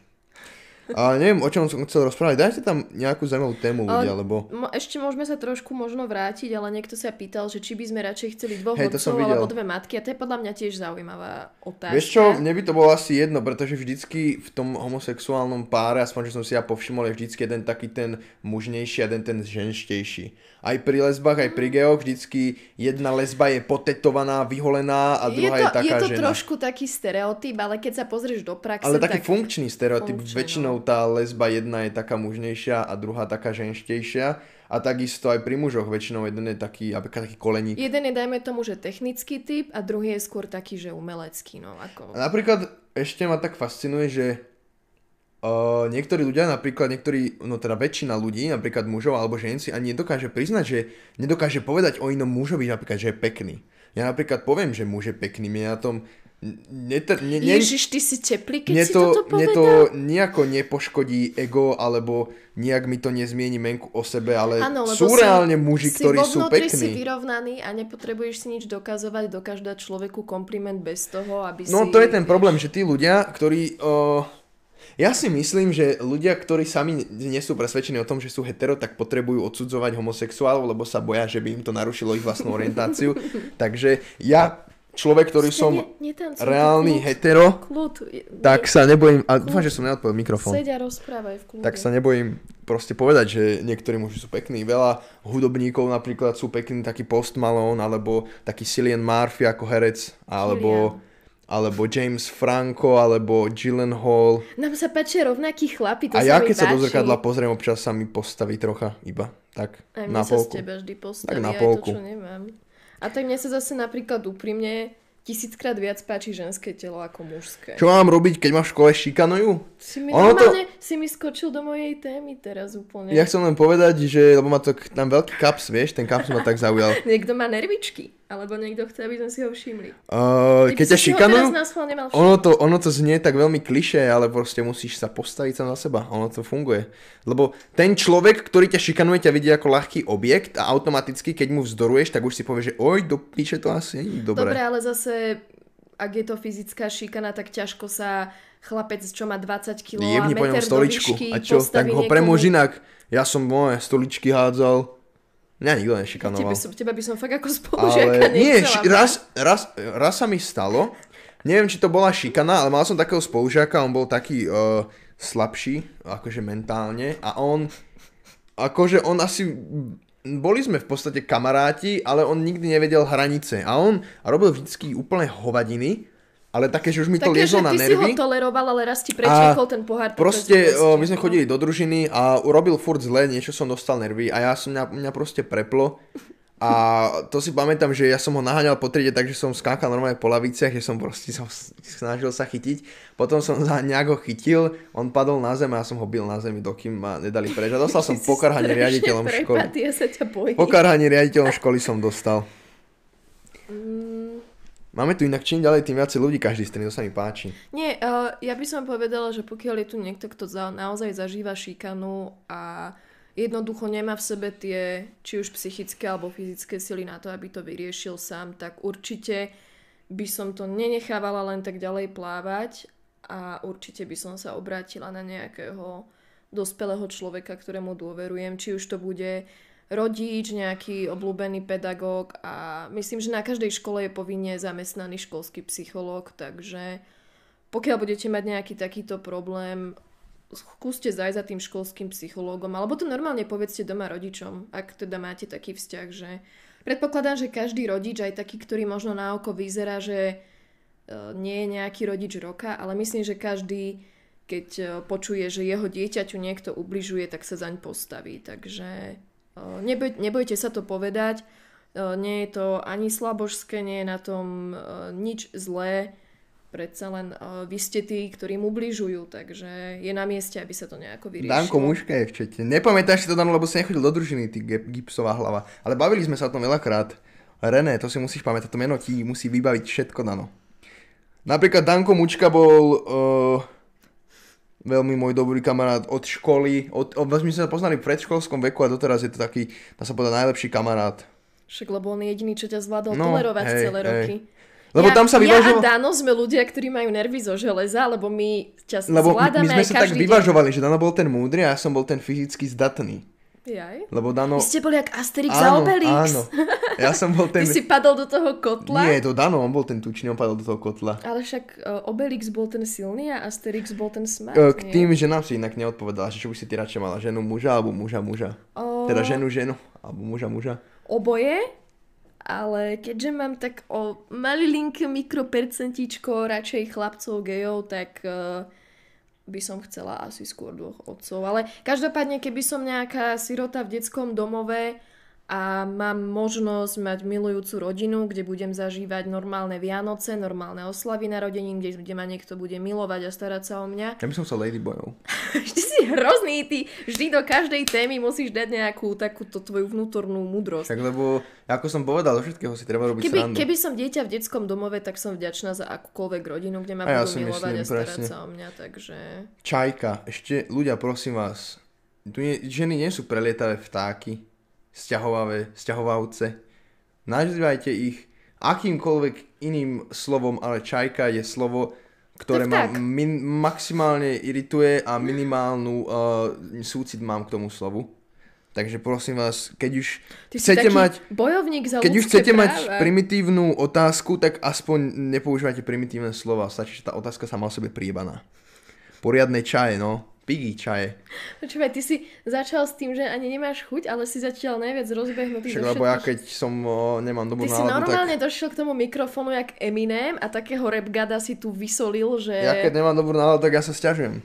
Ale neviem, o čom som chcel rozprávať. Dajte tam nejakú zaujímavú tému ľudia, lebo... Ešte môžeme sa trošku možno vrátiť, ale niekto sa pýtal, že či by sme radšej chceli dvoch som otcov alebo dve matky a to je podľa mňa tiež zaujímavá otázka. Vieš čo, mne by to bolo asi jedno, pretože vždycky v tom homosexuálnom páre, aspoň že som si ja povšimol, je vždycky jeden taký ten mužnejší a jeden ten ženštejší. Aj pri lesbách, aj pri geoch, vždycky jedna lesba je potetovaná, vyholená a je druhá to, je, taká je to žena. trošku taký stereotyp, ale keď sa pozrieš do praxe, Ale taký tak... funkčný stereotyp. Funkčný, no. Väčšinou tá lesba jedna je taká mužnejšia a druhá taká ženštejšia. A takisto aj pri mužoch väčšinou jeden je taký, taký koleník. Jeden je, dajme tomu, že technický typ a druhý je skôr taký, že umelecký, no ako... A napríklad ešte ma tak fascinuje, že uh, niektorí ľudia, napríklad niektorí, no teda väčšina ľudí, napríklad mužov alebo žien si ani nedokáže priznať, že nedokáže povedať o inom mužovi napríklad, že je pekný. Ja napríklad poviem, že muž je pekný, mne na tom netr- ne, ne, Ježiš, ty si teplý, keď mne si to, toto mne povedal? to nejako nepoškodí ego, alebo nejak mi to nezmieni menku o sebe, ale lebo sú si- reálne muži, si ktorí sú vnútri si pekní. vyrovnaný a nepotrebuješ si nič dokazovať, dokáž dať človeku kompliment bez toho, aby No si... to je ten problém, že tí ľudia, ktorí... Uh, ja si myslím, že ľudia, ktorí sami nie sú presvedčení o tom, že sú hetero, tak potrebujú odsudzovať homosexuálov, lebo sa boja, že by im to narušilo ich vlastnú orientáciu. (laughs) Takže ja, človek, ktorý som Ne, reálny kľud, hetero, Kľud, tak sa nebojím... A dúfam, že som neodpovedal mikrofón. Seď a rozprávaj v kľude. tak sa nebojím proste povedať, že niektorí muži sú pekní. Veľa hudobníkov napríklad sú pekní, taký Post Malone, alebo taký Cillian Murphy ako herec, alebo, alebo James Franco, alebo Gyllenhaal. Nám sa páčia rovnakí chlapi, to A ja keď sa do páči. zrkadla pozriem, občas sa mi postaví trocha iba. Tak, Aj na mne sa z polku. teba vždy postaví, Tak na polku. to, čo nemám. A tak mne sa zase napríklad úprimne tisíckrát viac páči ženské telo ako mužské. Čo mám robiť, keď ma v škole šikanujú? Si mi Ono to- si mi skočil do mojej témy teraz úplne. Ja chcem len povedať, že, lebo ma to, tam veľký kaps, vieš, ten kaps ma tak zaujal. (laughs) Niekto má nervičky, alebo niekto chce, aby sme si ho všimli. Uh, Ty keď ťa šikanujú, Ono to, ono to znie tak veľmi klišé, ale proste musíš sa postaviť sa na seba. Ono to funguje. Lebo ten človek, ktorý ťa šikanuje, ťa vidí ako ľahký objekt a automaticky, keď mu vzdoruješ, tak už si povie, že oj, do píše to asi nie dobré. Dobre, ale zase, ak je to fyzická šikana, tak ťažko sa chlapec, čo má 20 kg a Jebni po ňom meter do stoličku. výšky, A čo, tak ho premôž inak. Ja som moje stoličky hádzal. Mňa nikto Tebe nešikanoval. som, teba by som fakt ako spolužiaka Ale nie, ši- mať. raz, raz, raz sa mi stalo, neviem, či to bola šikana, ale mal som takého spolužiaka, on bol taký uh, slabší, akože mentálne, a on, akože on asi, boli sme v podstate kamaráti, ale on nikdy nevedel hranice. A on robil vždycky úplne hovadiny, ale také, že už mi to Také, že liezlo na ty si ho nervy. toleroval, ale raz ti prečiekol ten pohár. Proste, to o, my sme chodili do družiny a urobil furt zle, niečo som dostal nervy a ja som, mňa, mňa proste preplo. A to si pamätám, že ja som ho naháňal po triede, takže som skákal normálne po laviciach, že som proste som snažil sa chytiť. Potom som za nejak ho chytil, on padol na zem a ja som ho bil na zemi, dokým ma nedali preč. A dostal (laughs) som pokarhanie riaditeľom školy. Ja sa ťa bojím. Pokarhanie riaditeľom školy som dostal. Mm, Máme tu inak čím ďalej, tým viacej ľudí každý stream, to sa mi páči. Nie, uh, ja by som povedala, že pokiaľ je tu niekto, kto za, naozaj zažíva šikanu a jednoducho nemá v sebe tie či už psychické alebo fyzické sily na to, aby to vyriešil sám, tak určite by som to nenechávala len tak ďalej plávať a určite by som sa obrátila na nejakého dospelého človeka, ktorému dôverujem, či už to bude rodič, nejaký obľúbený pedagóg a myslím, že na každej škole je povinne zamestnaný školský psychológ, takže pokiaľ budete mať nejaký takýto problém, skúste zajsť za tým školským psychológom, alebo to normálne povedzte doma rodičom, ak teda máte taký vzťah, že predpokladám, že každý rodič, aj taký, ktorý možno na oko vyzerá, že e, nie je nejaký rodič roka, ale myslím, že každý, keď e, počuje, že jeho dieťaťu niekto ubližuje, tak sa zaň postaví. Takže Neboj, nebojte sa to povedať, nie je to ani slabožské, nie je na tom nič zlé, predsa len vy ste tí, ktorým ubližujú, takže je na mieste, aby sa to nejako vyriešilo. Danko Muška je v čete. Nepamätáš si to, Dano, lebo si nechodil do družiny, ty gipsová hlava. Ale bavili sme sa o tom veľakrát. René, to si musíš pamätať, to meno ti musí vybaviť všetko, Dano. Napríklad Danko Mučka bol uh, veľmi môj dobrý kamarát od školy. Od, od, my sme sa poznali v predškolskom veku a doteraz je to taký, dá sa povedať, najlepší kamarát. Však lebo on je jediný, čo ťa zvládol no, tolerovať hej, celé hej. roky. Lebo ja, tam sa vyvažoval... Ja a Dano sme ľudia, ktorí majú nervy zo železa, lebo my ťa lebo zvládame my, sme sa tak vyvažovali, že Dano bol ten múdry a ja som bol ten fyzicky zdatný. Jaj. Lebo Dano... Vy ste boli jak Asterix áno, a Obelix. Áno, ja som bol (laughs) ten... Ty si padol do toho kotla? Nie, to Dano, on bol ten tučný, on padol do toho kotla. Ale však uh, Obelix bol ten silný a Asterix bol ten smart, uh, K tým ženám si inak neodpovedala, že čo by si ty radšej mala, ženu muža alebo muža muža. Uh... Teda ženu ženu alebo muža muža. Oboje, ale keďže mám tak o malilinké mikropercentíčko radšej chlapcov gejov, tak... Uh, by som chcela asi skôr dvoch otcov. Ale každopádne, keby som nejaká sirota v detskom domove a mám možnosť mať milujúcu rodinu, kde budem zažívať normálne Vianoce, normálne oslavy narodenín, kde, kde ma niekto bude milovať a starať sa o mňa. Ja by som chcel Ladyboyov. (laughs) Vždy si hrozný, ty vždy do každej témy musíš dať nejakú takúto tvoju vnútornú múdrosť. Tak lebo, ako som povedal, do všetkého si treba robiť keby, srandu. Keby som dieťa v detskom domove, tak som vďačná za akúkoľvek rodinu, kde ma a budú ja milovať myslím, a starať presne. sa o mňa, takže... Čajka, ešte ľudia, prosím vás, tu nie, ženy nie sú prelietavé vtáky, sťahovavé, sťahovavce. Nazývajte ich akýmkoľvek iným slovom, ale čajka je slovo, ktoré ma min- maximálne irituje a minimálnu uh, súcit mám k tomu slovu. Takže prosím vás, keď už Ty chcete mať... bojovník za Keď už chcete práva. mať primitívnu otázku, tak aspoň nepoužívajte primitívne slova. Stačí, že tá otázka sama o sebe príbaná. Poriadne čaje, no. Piggy čaje. Počúvaj, ty si začal s tým, že ani nemáš chuť, ale si začal najviac rozbehnutý Však, lebo ja keď som, o, nemám dobrú Ty náladu, si normálne tak... došiel k tomu mikrofónu jak Eminem a takého repgada si tu vysolil, že... Ja keď nemám dobrú náladu, tak ja sa stiažujem.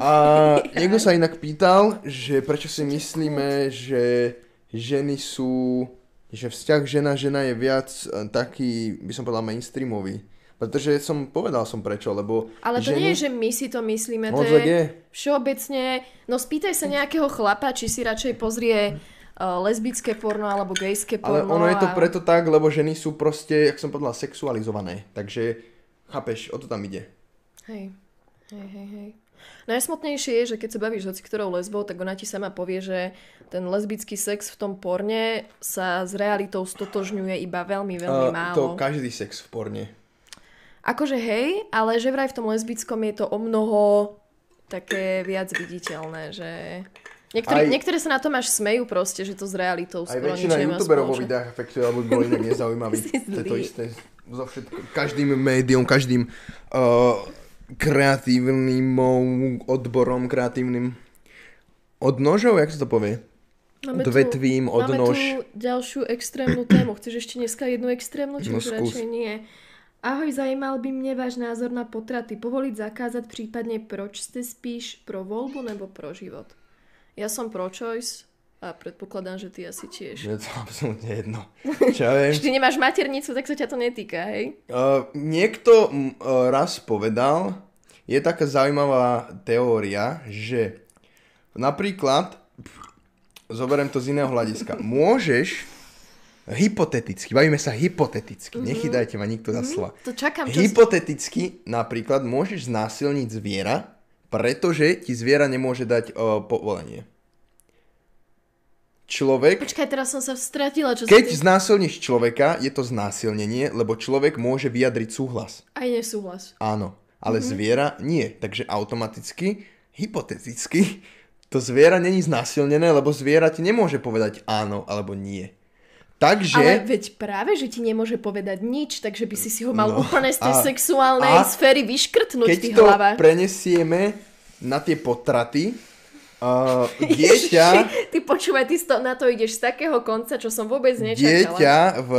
A (laughs) niekto sa inak pýtal, že prečo si myslíme, že ženy sú... že vzťah žena-žena je viac e, taký, by som povedal, mainstreamový. Pretože som povedal som prečo, lebo... Ale to ženy... nie je, že my si to myslíme, to je, je všeobecne... No spýtaj sa nejakého chlapa, či si radšej pozrie uh, lesbické porno alebo gejské porno. Ale ono a... je to preto tak, lebo ženy sú proste, jak som povedal, sexualizované. Takže, chápeš, o to tam ide. Hej, hej, hej, hej. Najsmutnejšie je, že keď sa bavíš hoci ktorou lesbou, tak ona ti sama povie, že ten lesbický sex v tom porne sa s realitou stotožňuje iba veľmi, veľmi uh, málo. To každý sex v porne. Akože hej, ale že vraj v tom lesbickom je to o mnoho také viac viditeľné, že... Niektorí, aj, niektoré sa na tom až smejú proste, že to s realitou skoro nič nemá youtuberov vo videách efektuje, alebo boli inak (laughs) nezaujímaví. to je to isté so všetko, každým médium, každým uh, kreatívnym odborom, kreatívnym odnožou, jak sa to povie? Máme Odvetvím, odnož. Máme tu ďalšiu extrémnu tému. Chceš ešte dneska jednu extrémnu, či no, už radšej nie? Ahoj, zajímal by mě váš názor na potraty. Povolit, zakázat, případně proč jste spíš pro volbu nebo pro život? Ja som pro choice a predpokladám, že ty asi tiež. Je to absolútne jedno. Čo ja viem? Keď nemáš maternicu, tak sa ťa to netýka, hej? Uh, niekto uh, raz povedal, je taká zaujímavá teória, že napríklad, zoberiem to z iného hľadiska, môžeš Hypoteticky, bavíme sa hypoteticky, mm-hmm. nechytajte ma nikto za mhm. slova. Mm-hmm. To čakám, čo Hypoteticky napríklad môžeš znásilniť zviera, pretože ti zviera nemôže dať uh, povolenie. Človek... Počkaj, teraz som sa stratila. Čo keď tým... znásilníš človeka, je to znásilnenie, lebo človek môže vyjadriť súhlas. Aj nesúhlas. Áno, ale mm-hmm. zviera nie. Takže automaticky, hypoteticky, to zviera není znásilnené, lebo zviera ti nemôže povedať áno alebo nie. Takže... Ale veď práve, že ti nemôže povedať nič, takže by si si ho mal No, úplne z tej a- sexuálnej a sféry vyškrtnúť Keď ty to hlava. prenesieme na tie potraty, uh, dieťa, (laughs) Ty počúvaj, ty sto, na to ideš z takého konca, čo som vôbec nečakala. dieťa v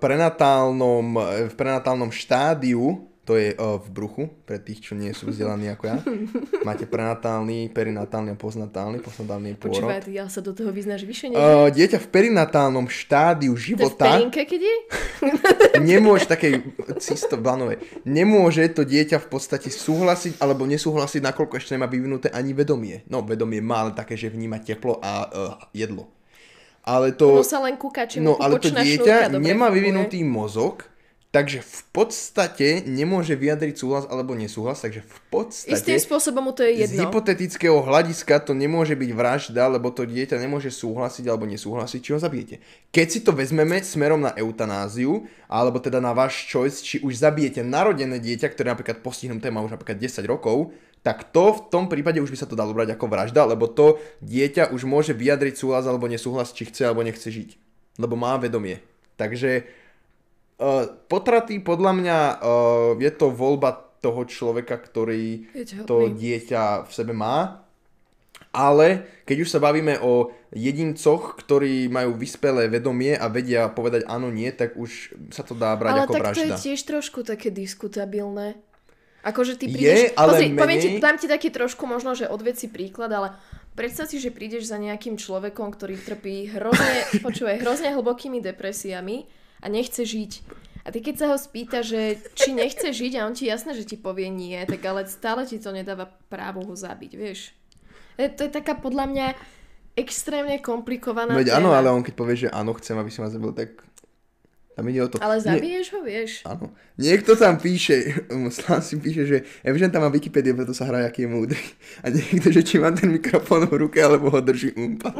prenatálnom, v prenatálnom štádiu, to je uh, v bruchu, pre tých, čo nie sú vzdelaní ako ja, (laughs) máte prenatálny, perinatálny a postnatálny, postnatálny je pôrod. Počúvaj, ty, ja sa do toho vyznáš vyššie než... Uh, dieťa v perinatálnom štádiu to je v života perinke, keď je? (laughs) nemôže takej cistoblanovej, nemôže to dieťa v podstate súhlasiť alebo nesúhlasiť, nakoľko ešte nemá vyvinuté ani vedomie. No, vedomie má ale také, že vníma teplo a uh, jedlo. Ale to, No sa len kúka, či no, ale to dieťa nemá vyvinutý mozog, takže v podstate nemôže vyjadriť súhlas alebo nesúhlas, takže v podstate... Istým spôsobom mu to je Z jedno. hypotetického hľadiska to nemôže byť vražda, lebo to dieťa nemôže súhlasiť alebo nesúhlasiť, či ho zabijete. Keď si to vezmeme smerom na eutanáziu, alebo teda na váš choice, či už zabijete narodené dieťa, ktoré napríklad postihnuté má už napríklad 10 rokov, tak to v tom prípade už by sa to dalo brať ako vražda, lebo to dieťa už môže vyjadriť súhlas alebo nesúhlas, či chce alebo nechce žiť. Lebo má vedomie. Takže potraty podľa mňa uh, je to voľba toho človeka, ktorý Je to dieťa v sebe má. Ale keď už sa bavíme o jedincoch, ktorí majú vyspelé vedomie a vedia povedať áno, nie, tak už sa to dá brať ale ako tak vražda. to je tiež trošku také diskutabilné. Akože ty Je, prídeš... ale Pozri, poviem ti, menej- dám ti taký trošku možno, že odveci príklad, ale predstav si, že prídeš za nejakým človekom, ktorý trpí hrozne, (coughs) počúvaj, hrozne hlbokými depresiami a nechce žiť. A ty keď sa ho spýta, že či nechce žiť a on ti jasné, že ti povie nie, tak ale stále ti to nedáva právo ho zabiť, vieš. E, To je taká podľa mňa extrémne komplikovaná Veď téma. áno, ale on keď povie, že áno, chcem, aby si ma zabil, tak tam ide o to. Ale Nie- zabiješ ho, vieš. Áno. Niekto tam píše, (laughs) Slán si píše, že Evžen tam má Wikipedia, preto sa hrá, aký je múdry. A niekto, že či mám ten mikrofón v ruke, alebo ho drží umpa.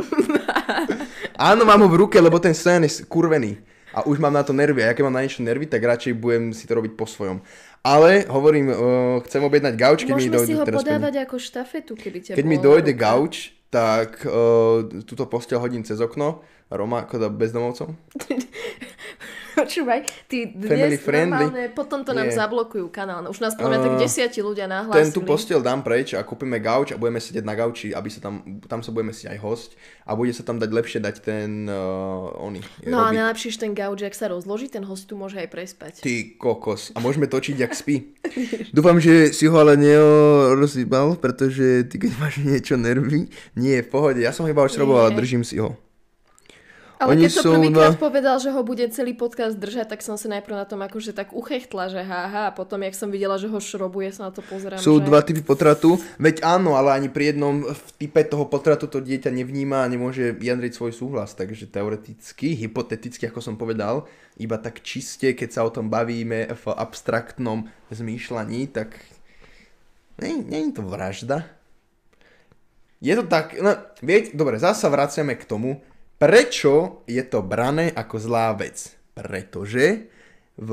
(laughs) Áno, mám ho v ruke, lebo ten stojan je kurvený. A už mám na to nervy. A ja keď mám na niečo nervy, tak radšej budem si to robiť po svojom. Ale hovorím, uh, chcem objednať gauč, keď mi Môžeme dojde si ho podávať ako štafetu, keby ťa Keď mi dojde gauč, tak uh, túto posteľ hodím cez okno. Roma, ako bezdomovcom. (laughs) Počúvaj, ty Family dnes friendly. normálne, potom to nám Nie. zablokujú kanál. Už nás podľa mňa tak Uh, desiatí ľudia nahlásili. Ten tú posteľ dám preč a kúpime gauč a budeme sedieť na gauči, aby sa tam, tam sa budeme si aj host a bude sa tam dať lepšie dať ten uh, oný. No a robík. najlepšie, že ten gauč, ak sa rozloží, ten host tu môže aj prespať. Ty kokos. A môžeme točiť, jak spí. (laughs) Dúfam, že si ho ale nerozhýbal, pretože ty keď máš niečo nervy, nie je v pohode. Ja som ho iba odšroboval a Nie. držím si ho. Ale Oni keď to prvýkrát na- povedal, že ho bude celý podcast držať, tak som sa najprv na tom akože tak uchechtla, že haha, a potom, jak som videla, že ho šrobuje, sa na to pozerám, Sú že... dva typy potratu, veď áno, ale ani pri jednom v type toho potratu to dieťa nevníma a nemôže vyjadriť svoj súhlas, takže teoreticky, hypoteticky, ako som povedal, iba tak čiste, keď sa o tom bavíme v abstraktnom zmýšľaní, tak nie, je to vražda. Je to tak, no, vieť, dobre, zase vraciame k tomu, prečo je to brané ako zlá vec. Pretože v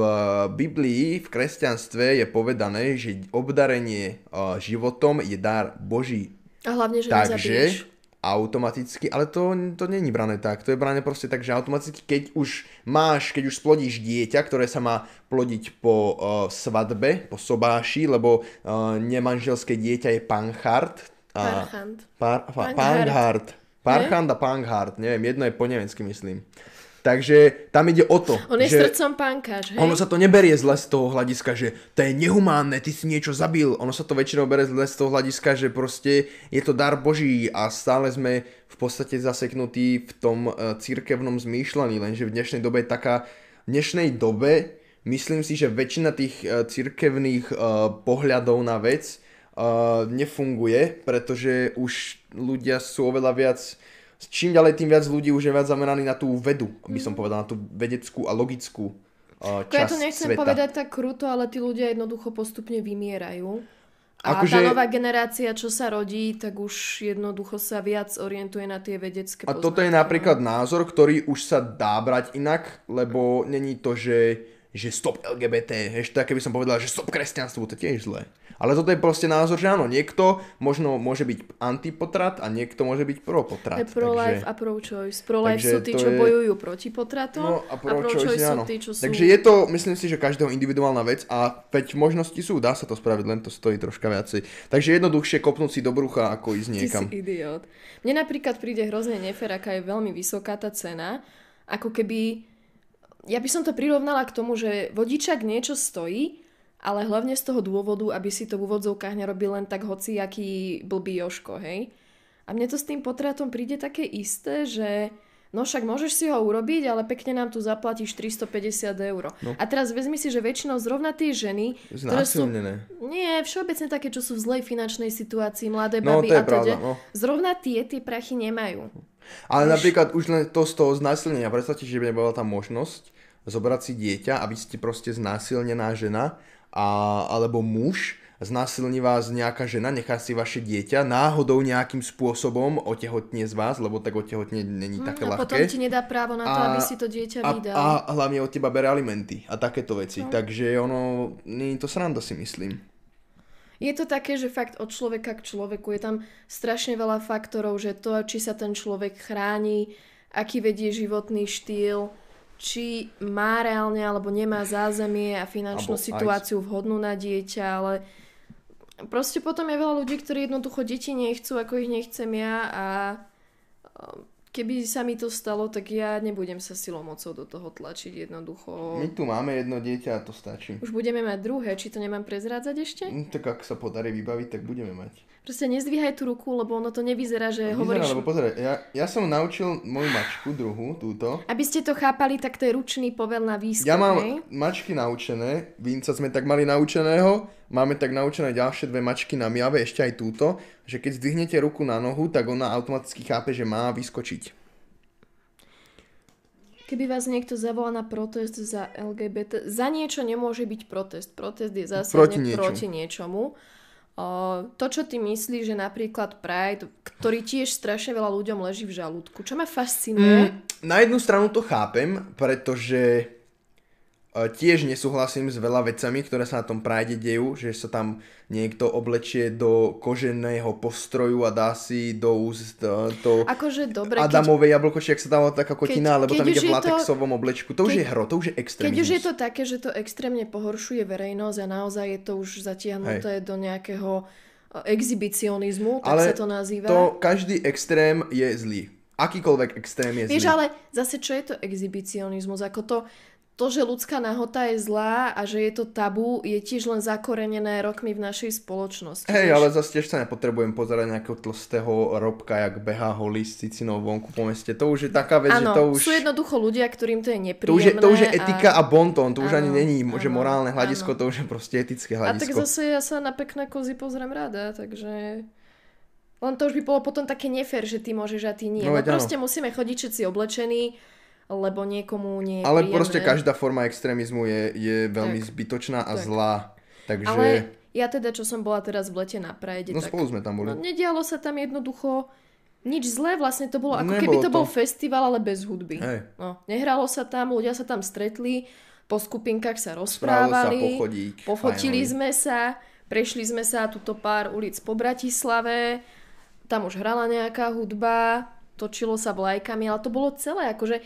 Biblii, v kresťanstve je povedané, že obdarenie uh, životom je dar Boží. A hlavne, že Takže automaticky, ale to, to není brané tak. To je brané proste tak, že automaticky, keď už máš, keď už splodíš dieťa, ktoré sa má plodiť po uh, svadbe, po sobáši, lebo uh, nemanželské dieťa je panchard. A, Parchant. Par, pa, Pankhard. Pankhard. Parchand a Pankhard, neviem, jedno je po nemecky, myslím. Takže tam ide o to, On je že srdcom pánkač, hej? ono sa to neberie zle z toho hľadiska, že to je nehumánne, ty si niečo zabil. Ono sa to väčšinou berie zle z toho hľadiska, že proste je to dar Boží a stále sme v podstate zaseknutí v tom uh, církevnom zmýšľaní, lenže v dnešnej dobe je taká, v dnešnej dobe myslím si, že väčšina tých uh, církevných uh, pohľadov na vec uh, nefunguje, pretože už ľudia sú oveľa viac čím ďalej tým viac ľudí už je viac zameraní na tú vedu, by som povedal, na tú vedeckú a logickú uh, ja časť to nechcem sveta. povedať tak kruto, ale tí ľudia jednoducho postupne vymierajú. A Akože- tá nová generácia, čo sa rodí, tak už jednoducho sa viac orientuje na tie vedecké A toto je poznatky, no. napríklad názor, ktorý už sa dá brať inak, lebo není to, že že stop LGBT, ešte keby som povedal, že stop kresťanstvu, to je tiež zlé. Ale toto je proste názor, že áno, niekto možno môže byť antipotrat a niekto môže byť pro-potrat. Pro-life takže... a pro-choice. Pro-life sú tí, čo je... bojujú proti potratom no, a pro-choice, pro sú tí, čo sú... Takže je to, myslím si, že každého individuálna vec a veď možnosti sú, dá sa to spraviť, len to stojí troška viacej. Takže jednoduchšie kopnúť si do brucha, ako ísť niekam. Ty si idiot. Mne napríklad príde hrozne nefér, aká je veľmi vysoká tá cena, ako keby... Ja by som to prirovnala k tomu, že vodičak niečo stojí ale hlavne z toho dôvodu, aby si to v úvodzovkách nerobil len tak hociaký blbý Joško, hej. A mne to s tým potratom príde také isté, že no však môžeš si ho urobiť, ale pekne nám tu zaplatíš 350 eur. No. A teraz vezmi si, že väčšinou zrovna tie ženy, ktoré sú... Nie, všeobecne také, čo sú v zlej finančnej situácii, mladé no, baby a teda, no. zrovna tie tie prachy nemajú. Ale Už... napríklad už len to z toho znásilnenia, predstavte, že by bola tá možnosť zobrať si dieťa a vy ste proste znásilnená žena a, alebo muž, znásilní vás nejaká žena, nechá si vaše dieťa, náhodou nejakým spôsobom otehotnie z vás, lebo tak otehotnie není také mm, ľahké. A potom ti nedá právo na to, a, aby si to dieťa a, vydal. A, a hlavne od teba bere alimenty a takéto veci. No. Takže ono, nie to sranda si myslím. Je to také, že fakt od človeka k človeku je tam strašne veľa faktorov, že to, či sa ten človek chráni, aký vedie životný štýl, či má reálne alebo nemá zázemie a finančnú alebo situáciu aj... vhodnú na dieťa, ale proste potom je veľa ľudí, ktorí jednoducho deti nechcú, ako ich nechcem ja a keby sa mi to stalo, tak ja nebudem sa silou mocou do toho tlačiť jednoducho. My tu máme jedno dieťa a to stačí. Už budeme mať druhé, či to nemám prezrádzať ešte? Mm, tak ak sa podarí vybaviť, tak budeme mať. Proste nezdvíhaj tú ruku, lebo ono to nevyzerá, že Vyzerá, hovoríš... lebo pozeraj, ja, ja som naučil moju mačku, druhú, túto. Aby ste to chápali, tak to je ručný povel na výskok, Ja mám hej? mačky naučené, Vinca sme tak mali naučeného, máme tak naučené ďalšie dve mačky na miave, ešte aj túto, že keď zdvihnete ruku na nohu, tak ona automaticky chápe, že má vyskočiť. Keby vás niekto zavolal na protest za LGBT, za niečo nemôže byť protest. Protest je zásadne proti, proti niečomu to, čo ty myslíš, že napríklad Pride, ktorý tiež strašne veľa ľuďom leží v žalúdku, čo ma fascinuje? Mm, na jednu stranu to chápem, pretože tiež nesúhlasím s veľa vecami, ktoré sa na tom Pride dejú, že sa tam niekto oblečie do koženého postroju a dá si do úst to akože dobre, Adamové keď... jablko, či ak sa dáva taká kotina, alebo tam ide v latexovom to... oblečku. To keď, už je hro, to už je extrémne. Keď už je to také, že to extrémne pohoršuje verejnosť a naozaj je to už zatiahnuté Hej. do nejakého exhibicionizmu, tak ale sa to nazýva. to každý extrém je zlý. Akýkoľvek extrém je Vieš, zlý. ale zase čo je to exhibicionizmus? Ako to, to, že ľudská nahota je zlá a že je to tabu, je tiež len zakorenené rokmi v našej spoločnosti. Hej, ale zase tiež sa nepotrebujem pozerať nejakého tlstého robka, jak behá holý s cicinou vonku po meste. To už je taká vec, ano, že to už... sú jednoducho ľudia, ktorým to je nepríjemné. To už je, to už je etika a, a bonton, to už ano, ani není ano, že morálne hľadisko, ano. to už je proste etické hľadisko. A tak zase ja sa na pekné kozy pozriem rada, takže... Len to už by bolo potom také nefér, že ty môžeš a ty nie. No, no proste ano. musíme chodiť všetci oblečení lebo niekomu nie je Ale príjemné. proste každá forma extrémizmu je, je veľmi tak, zbytočná a tak. zlá. Takže... Ale ja teda, čo som bola teraz v lete na Prajde, no, tak... spolu sme tam boli. No, nedialo sa tam jednoducho nič zlé, vlastne to bolo ako Nebolo keby to, to bol festival, ale bez hudby. Hej. No, nehralo sa tam, ľudia sa tam stretli, po skupinkách sa rozprávali, sa pochodík, pofotili fajnový. sme sa, prešli sme sa túto pár ulic po Bratislave, tam už hrala nejaká hudba, točilo sa vlajkami, ale to bolo celé, akože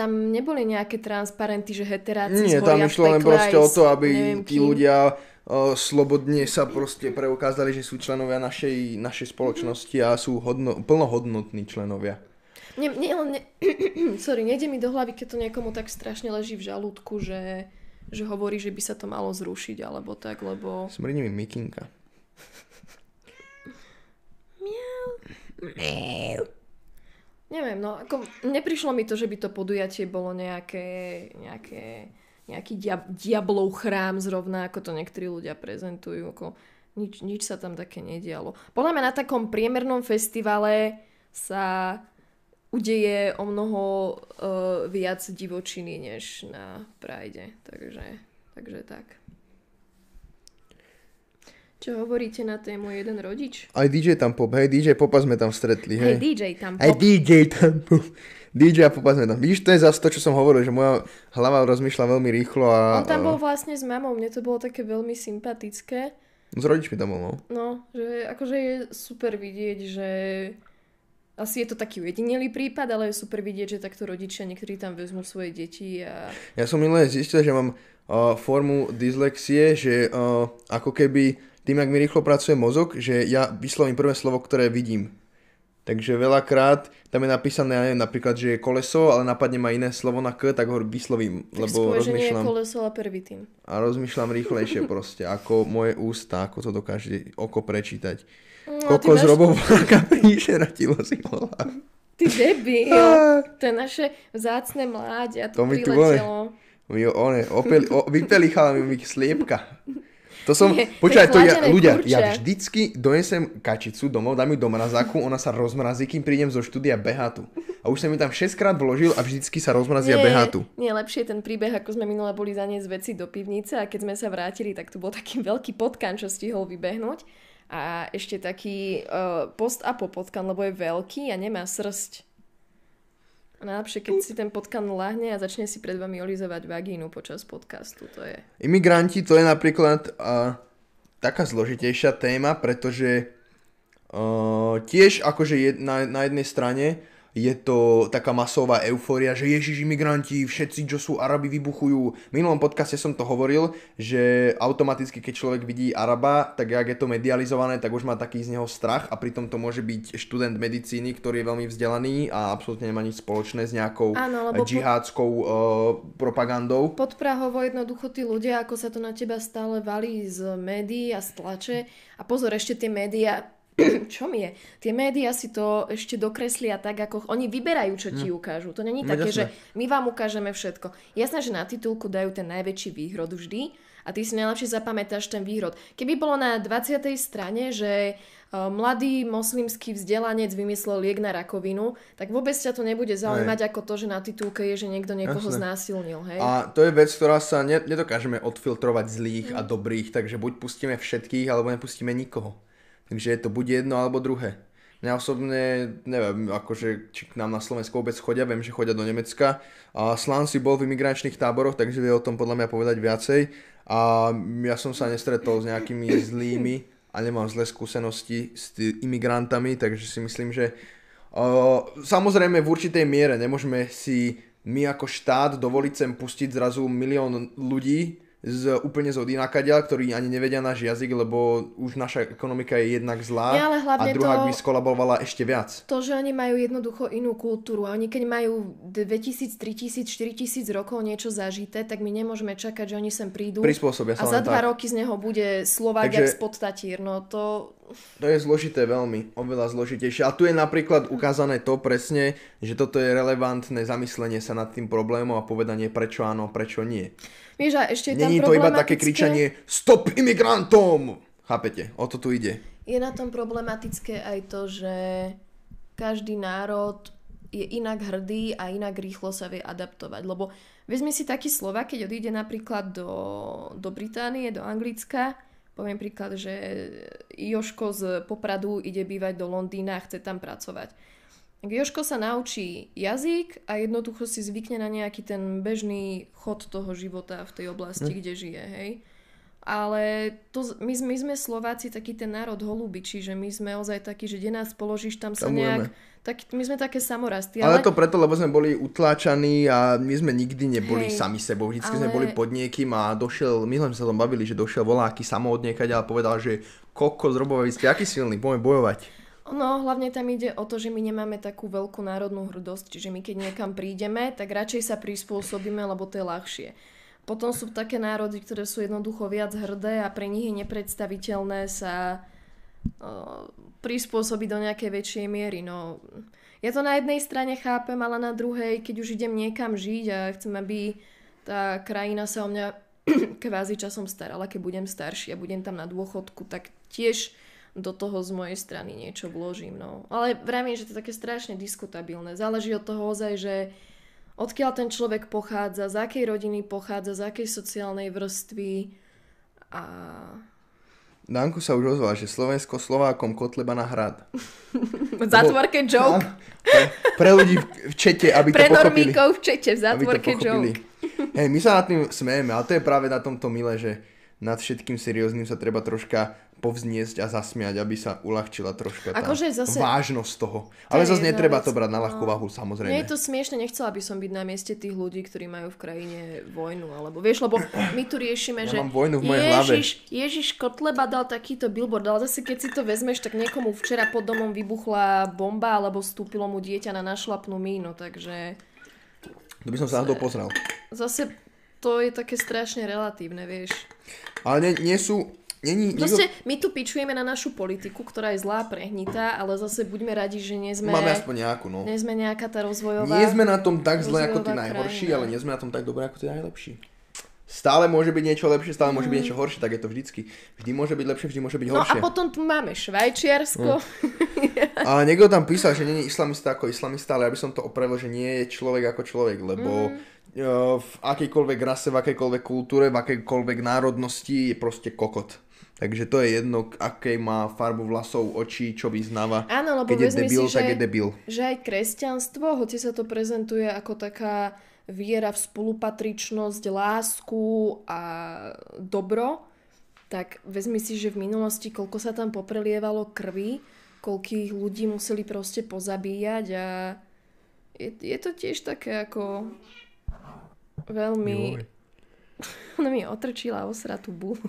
tam neboli nejaké transparenty, že heteráci Nie, tam išlo len proste o to, aby tí kým. ľudia uh, slobodne sa proste preukázali, že sú členovia našej, našej spoločnosti a sú hodno, plnohodnotní členovia. Nie, nie, ne, (clears throat) sorry, nejde mi do hlavy, keď to niekomu tak strašne leží v žalúdku, že, že hovorí, že by sa to malo zrušiť, alebo tak, lebo... Smrdí mi mikinka. Miau. Neviem, no ako neprišlo mi to, že by to podujatie bolo nejaké, nejaké nejaký dia, diablov chrám zrovna, ako to niektorí ľudia prezentujú. Ako nič, nič sa tam také nedialo. Podľa mňa na takom priemernom festivale sa udeje o mnoho uh, viac divočiny než na Pride. Takže, takže tak. Čo hovoríte na tému jeden rodič? Aj DJ tam pop, hej, DJ Popa sme tam stretli, Hej, hej. DJ tam Aj pop. DJ tam pop. DJ a Popa sme tam. Vidíš, to je zase to, čo som hovoril, že moja hlava rozmýšľa veľmi rýchlo a... On tam bol vlastne s mamou, mne to bolo také veľmi sympatické. S rodičmi tam bol, no. No, že akože je super vidieť, že asi je to taký ujedinelý prípad, ale je super vidieť, že takto rodičia niektorí tam vezmú svoje deti a Ja som minulé zistil, že mám uh, formu dyslexie, že uh, ako keby tým, jak mi rýchlo pracuje mozog, že ja vyslovím prvé slovo, ktoré vidím. Takže veľakrát tam je napísané, ja neviem, napríklad, že je koleso, ale napadne ma iné slovo na K, tak ho vyslovím, tak lebo skôr, že nie je rozmýšľam koleso, ale pervitín. a rozmýšľam rýchlejšie proste, ako moje ústa, ako to dokáže oko prečítať. No, Kokos máš- robovláka príše ratilo si volá. Ty debil. (laughs) To je naše vzácne mláďa, to, To mi tu. Mi one, opeli, o, mi sliepka. To som, Nie, počkaj, to ja, ľudia, kurča. ja vždycky donesem kačicu domov, dám ju do mrazáku, ona sa rozmrazí, kým prídem zo štúdia behatu. A už som ju tam 6 krát vložil a vždycky sa rozmrazí a behatu. nie, lepšie ten príbeh, ako sme minule boli zaniesť veci do pivnice a keď sme sa vrátili, tak tu bol taký (laughs) veľký potkan, čo stihol vybehnúť. A ešte taký uh, post a po potkan, lebo je veľký a nemá srst. A najlepšie, keď si ten potkan lahne a začne si pred vami olizovať vagínu počas podcastu, to je... Imigranti to je napríklad uh, taká zložitejšia téma, pretože uh, tiež akože je, na, na jednej strane je to taká masová eufória, že ježiš imigranti, všetci, čo sú Arabi, vybuchujú. V minulom podcaste som to hovoril, že automaticky, keď človek vidí Araba, tak jak je to medializované, tak už má taký z neho strach a pritom to môže byť študent medicíny, ktorý je veľmi vzdelaný a absolútne nemá nič spoločné s nejakou Áno, lebo po- džihádskou uh, propagandou. Podprahovo jednoducho tí ľudia, ako sa to na teba stále valí z médií a z tlače. A pozor, ešte tie médiá, (clears throat) čo mi je? Tie médiá si to ešte dokreslia tak, ako oni vyberajú, čo ti ukážu. To není No, také, že jasné. my vám ukážeme všetko. Jasné, že na titulku dajú ten najväčší výhrod vždy a ty si najlepšie zapamätáš ten výhrod. Keby bolo na 20. strane, že e, mladý moslimský vzdelanec vymyslel liek na rakovinu, tak vôbec ťa to nebude zaujímať ako to, že na titulke je, že niekto niekoho Jasné. znásilnil. Hej? A to je vec, ktorá sa ne, nedokážeme odfiltrovať zlých a dobrých, takže buď pustíme všetkých, alebo nepustíme nikoho. Takže je to buď jedno, alebo druhé. Mňa osobne, neviem, akože, či k nám na Slovensku vôbec chodia, viem, že chodia do Nemecka. A Slán si bol v imigračných táboroch, takže vie o tom podľa mňa povedať viacej. A ja som sa nestretol s nejakými (laughs) zlými a nemám zlé skúsenosti s imigrantami, takže si myslím, že Uh, samozrejme v určitej miere nemôžeme si my ako štát dovoliť sem pustiť zrazu milión ľudí z úplne z odinakadia, ktorí ani nevedia náš jazyk, lebo už naša ekonomika je jednak zlá Nie, ale a druhá to- by skolabovala ešte viac. To, že oni majú jednoducho inú kultúru a oni keď majú 2000, 3000, 4000 rokov niečo zažité, tak my nemôžeme čakať, že oni sem prídu Prispôsobia a sa za dva tak. roky z neho bude Slovák Takže- jak spod Tatír. No to... To je zložité veľmi, oveľa zložitejšie. A tu je napríklad ukázané to presne, že toto je relevantné zamyslenie sa nad tým problémom a povedanie prečo áno, prečo nie. Vieš, a ešte je tam Není to iba také kričanie Stop imigrantom! Chápete? O to tu ide. Je na tom problematické aj to, že každý národ je inak hrdý a inak rýchlo sa vie adaptovať. Lebo vezmi si taký slova, keď odíde napríklad do, do Británie, do Anglicka, poviem príklad, že Joško z Popradu ide bývať do Londýna a chce tam pracovať. Tak Joško sa naučí jazyk a jednoducho si zvykne na nejaký ten bežný chod toho života v tej oblasti, kde žije, hej. Ale to, my, my sme Slováci taký ten národ holubičí, že my sme ozaj takí, že kde nás položíš, tam sa Tam nejak... Tak, my sme také samorasty. Ale to preto, lebo sme boli utláčaní a my sme nikdy neboli Hej, sami sebou. Vždycky sme ale- boli pod niekým a došiel, my sme sa tom bavili, že došiel voláky samo od a povedal, že koko z Robova, vy ste aký silný, poďme bojovať. No, hlavne tam ide o to, že my nemáme takú veľkú národnú hrdosť, čiže my keď niekam prídeme, tak radšej sa prispôsobíme, lebo to je ľahšie. Potom sú také národy, ktoré sú jednoducho viac hrdé a pre nich je nepredstaviteľné sa uh, prispôsobiť do nejakej väčšej miery. No, ja to na jednej strane chápem, ale na druhej, keď už idem niekam žiť a chcem, aby tá krajina sa o mňa (clears throat) kvázi časom starala, keď budem starší a budem tam na dôchodku, tak tiež do toho z mojej strany niečo vložím. No. Ale vravím, že to je také strašne diskutabilné. Záleží od toho ozaj, že odkiaľ ten človek pochádza, z akej rodiny pochádza, z akej sociálnej vrstvy a Danko sa už ozval, že Slovensko Slovákom Kotleba na hrad. (laughs) Zatvorke joke. Pre, pre ľudí v čete, aby Pre to pochopili. normíkov v čete, v zátvorke joke. Hej, my sa nad tým smejeme, ale to je práve na tomto milé, že nad všetkým serióznym sa treba troška povzniesť a zasmiať, aby sa uľahčila troška tá Akože zase- vážnosť toho. To Ale zase netreba vec. to brať na ľahkú No. váhu, samozrejme. Nie je to smiešne, nechcela by som byť na mieste tých ľudí, ktorí majú v krajine vojnu, alebo vieš, lebo my tu riešime, Ja že mám vojnu v mojej hlave. Ježiš, Ježiš Kotleba dal takýto billboard, ale zase keď si to vezmeš, tak niekomu včera pod domom vybuchla bomba, alebo vstúpilo mu dieťa na našlapnú mínu, takže To by som sa na to pozrel. zase to je také strašne relatívne, vieš. Ale nie, nie sú... Není, nikto, Proste my tu pičujeme na našu politiku, ktorá je zlá, prehnitá, ale zase buďme radi, že nie sme, máme aspoň nejakú, no. nie sme nejaká tá rozvojová... Nie sme na tom tak zle ako tí najhorší, krajina. ale nie sme na tom tak dobre ako tí najlepší. Stále môže byť niečo lepšie, stále môže byť Mm. niečo horšie, tak je to vždycky. Vždy môže byť lepšie, vždy môže byť No horšie. a potom tu máme Švajčiarsko. A niekto tam písal, že nie je islamista ako islamista, ale ja by som to opravil, že nie je človek ako človek, lebo Mm. uh, v akejkoľvek rase, v akejkoľvek kultúre, v akejkoľvek národnosti je proste kokot. Takže to je jedno, aké má farbu vlasov, očí, čo vyznáva. Áno, lebo Keď je debil, si, tak že- je debil. že aj kresťanstvo, hoci sa to prezentuje ako taká viera v spolupatričnosť, lásku a dobro, tak vezmi si, že v minulosti koľko sa tam poprelievalo krvi, koľkých ľudí museli proste pozabíjať a je, je to tiež také ako veľmi... (laughs) Ona mi otrčila osratú bulu.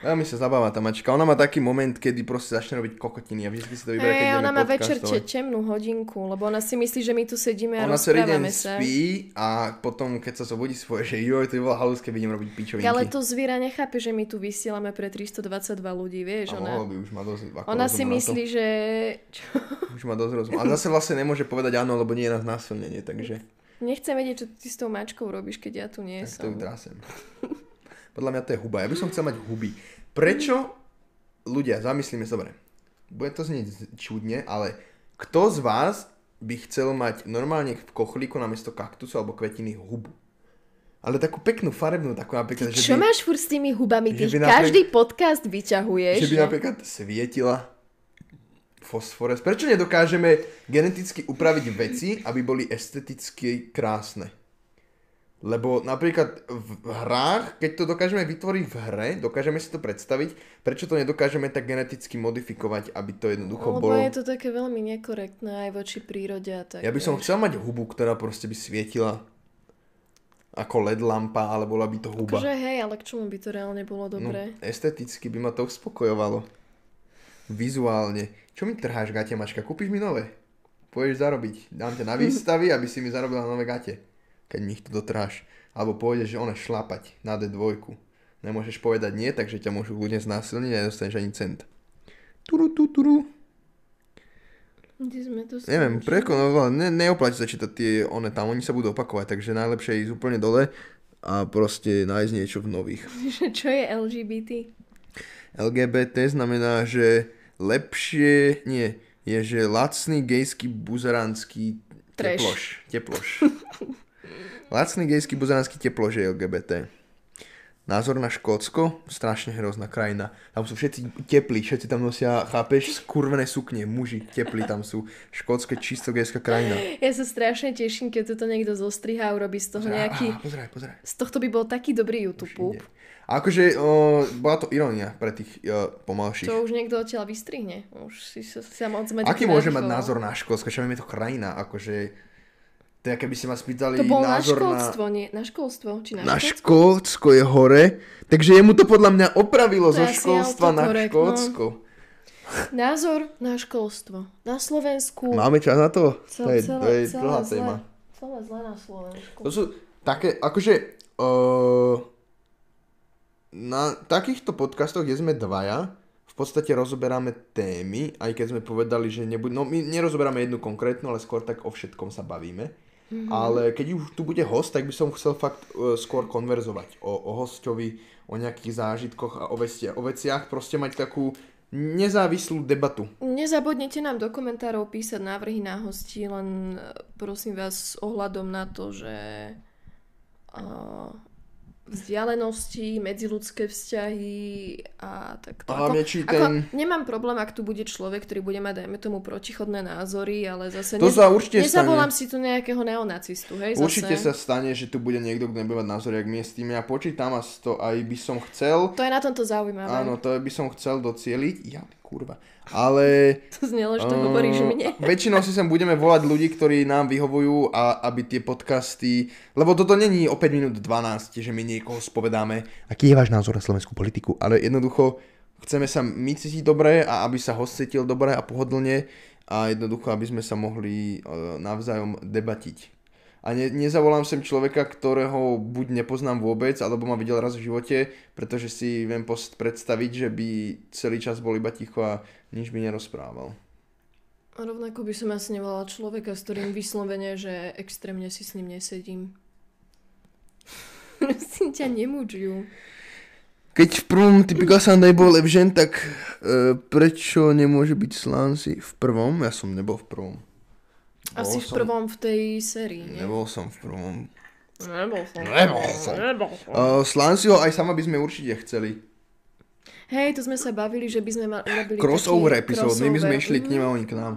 Ja mi sa zabáva tá mačka. Ona má taký moment, kedy proste začne robiť kokotiny a vždy si to vyberá, keď Hey, ideme ona má večer temnú hodinku, lebo ona si myslí, že my tu sedíme a Ona rozprávame sa. spí a potom, keď sa zobudí svoje, že joj, to by bola halus, keď idem robiť pičovinky. Ale to zviera nechápe, že my tu vysielame pre 322 ľudí, vieš, ona, by už má dosť ona si to. myslí, že... Čo? Už má dosť rozum. A zase vlastne nemôže povedať áno, lebo nie je nás násilnenie, takže Nechcem vedieť, čo ty s tou mačkou robíš, keď ja tu nie tak to som. drásem. (laughs) Podľa mňa to je huba. Ja by som chcel mať huby. Prečo ľudia, zamyslíme sa dobre. Bude to znieť čudne, ale kto z vás by chcel mať normálne v kochlíku namiesto kaktusu alebo kvetiny hubu? Ale takú peknú, farebnú, takú napríklad, že Čo by, máš furt s tými hubami? Ty každý podcast vyťahuješ. že by napríklad svietila fosfores. Prečo nedokážeme geneticky upraviť veci, aby boli esteticky krásne? Lebo napríklad v hrách, keď to dokážeme vytvoriť v hre, dokážeme si to predstaviť, prečo to nedokážeme tak geneticky modifikovať, aby to jednoducho Lebo bolo... je to také veľmi nekorektné aj voči prírode a tak. Ja by som chcel mať hubu, ktorá proste by svietila ako LED lampa, ale bola by to huba. Akože hej, ale k čomu by to reálne bolo dobré? No, esteticky by ma to uspokojovalo. Vizuálne. Čo mi trháš gate, mačka? Kúpiš mi nové? Pôjdeš zarobiť. Dám ťa na výstavy, aby si mi zarobila nové gate. Keď mi ich tu dotrháš. Alebo pôjdeš, že one šlapať na D2. Nemôžeš povedať nie, takže ťa môžu ľudia znásilniť a nedostaneš ani cent. Turu, tu, turu. Kde sme to Neviem, skončili? preko, no, ne, neoplatí sa čítať tie one tam, oni sa budú opakovať, takže najlepšie je ísť úplne dole a proste nájsť niečo v nových. (laughs) Čo je LGBT? LGBT znamená, že lepšie, nie, je, že lacný gejský buzeránsky teploš. Teploš. (laughs) lacný gejský buzeránsky teploš je LGBT. Názor na Škótsko? Strašne hrozná krajina. Tam sú všetci teplí, všetci tam nosia, chápeš, skurvené sukne, muži teplí tam sú. Škótsko je čisto gejská krajina. Ja sa strašne teším, keď toto niekto zostriha a urobí z toho nejaký... Á, pozeraj, pozeraj. Z tohto by bol taký dobrý YouTube. A akože, o, bola to irónia pre tých o, pomalších. To už niekto odtiaľ vystrihne. Už si sa, sa moc Aký môže mať názor na Škótsko? Čo je to krajina? Akože, to je, keby si ma spýtali To bol na názor školstvo, nie? Na školstvo? Či na, na... Na školstvo? Škótsko je hore, takže jemu to podľa mňa opravilo To zo školstva na autokorekt, no. Škótsko. Názor na školstvo. Na Slovensku. Máme čas na to? Cel- to je, celé- to je celé dlhá zlé. téma. Celé zle na Slovensku. To sú také, akože, uh, na takýchto podcastoch, kde sme dvaja, v podstate rozoberáme témy, aj keď sme povedali, že nebuď, no my nerozoberáme jednu konkrétnu, ale skôr tak o všetkom sa bavíme. Mm-hmm. Ale keď už tu bude host, tak by som chcel fakt uh, skôr konverzovať o, o hostovi, o nejakých zážitkoch a o, vestia, o veciach, proste mať takú nezávislú debatu. Nezabudnite nám do komentárov písať návrhy na hosti, len e, prosím vás s ohľadom na to, že uh, vzdialenosti, medziludské vzťahy a tak A hlavne, či ten- ako, nemám problém, ak tu bude človek, ktorý bude mať, dajme tomu, protichodné názory, ale zase To sa určite nezavolám stane. si tu nejakého neonacistu, hej, Určite zase. sa stane, že tu bude niekto, kto nebude mať názor, jak my s tým ja počítam a to aj by som chcel. To je na tomto zaujímavé. Áno, to by som chcel docieliť. Ja, kurva. Ale... (laughs) To znelo, že to eh, hovoríš mne. (laughs) Väčšinou si sem budeme volať ľudí, ktorí nám vyhovujú a aby tie podcasty... Lebo toto není o 5 minút 12, že my niekoho spovedáme. Aký je váš názor na slovenskú politiku? Ale jednoducho chceme sa my cítiť dobre a aby sa host cítil dobre a pohodlne a jednoducho, aby sme sa mohli eh, navzájom debatiť. A ne, nezavolám sem človeka, ktorého buď nepoznám vôbec, alebo ma videl raz v živote, pretože si viem post predstaviť, že by celý čas bol iba ticho a nič by nerozprával. A rovnako by som asi nevolala človeka, s ktorým vyslovene, že extrémne si s ním nesedím. (laughs) si ťa nemúčujú. Keď v prvom typika Sunday bol Evžen, tak e, prečo nemôže byť Slancy v prvom? Ja som nebol v prvom. Asi v som- prvom v tej sérii, nie? Nebol som v prvom. Nebol som. Nebol som. Nebol som. Uh, Slancyho aj sama by sme určite chceli. Hej, to sme sa bavili, že by sme ma- urobili Crossover taký epizódny, my sme crossover. išli k nim a Mhm. oni k nám.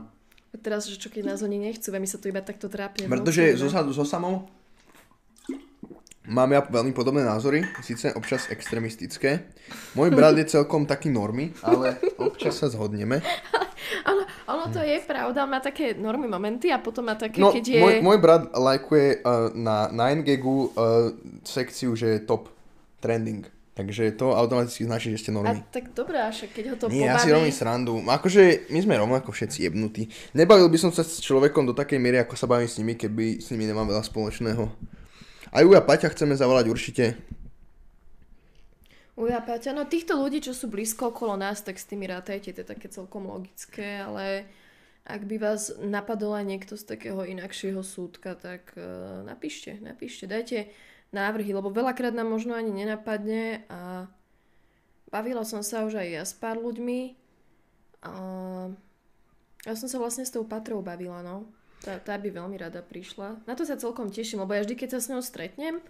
Teraz, že čo keď nás oni nechcú, a my sa tu iba takto trápne. Pretože so, so samou máme ja veľmi podobné názory, síce občas extremistické. Môj brat je celkom taký normy, ale občas sa zhodneme. (laughs) Áno, ono to je pravda, má také normy momenty a potom má také, No, keď je... môj, môj brat lajkuje uh, na 9gagu uh, sekciu, že je top trending. Takže to automaticky značí, že ste A normy. tak dobré, a však keď ho to Nie, ja si pobaví... robím srandu. Akože my sme rovnako všetci jebnutí. Nebavil by som sa s človekom do takej miery, ako sa bavím s nimi, keby s nimi nemám veľa spoločného. A Ju a Paťa chceme zavolať určite. Uja, Paťa, no týchto ľudí, čo sú blízko okolo nás, tak s tými rátajte, to je také celkom logické, ale ak by vás napadol aj niekto z takého inakšieho súdka, tak uh, napíšte, napíšte, dajte návrhy, lebo veľakrát nám možno ani nenapadne a bavila som sa už aj ja s pár ľuďmi a ja som sa vlastne s tou Patrou bavila, no. Tá, tá by veľmi rada prišla. Na to sa celkom teším, lebo ja vždy, keď sa s ňou stretnem,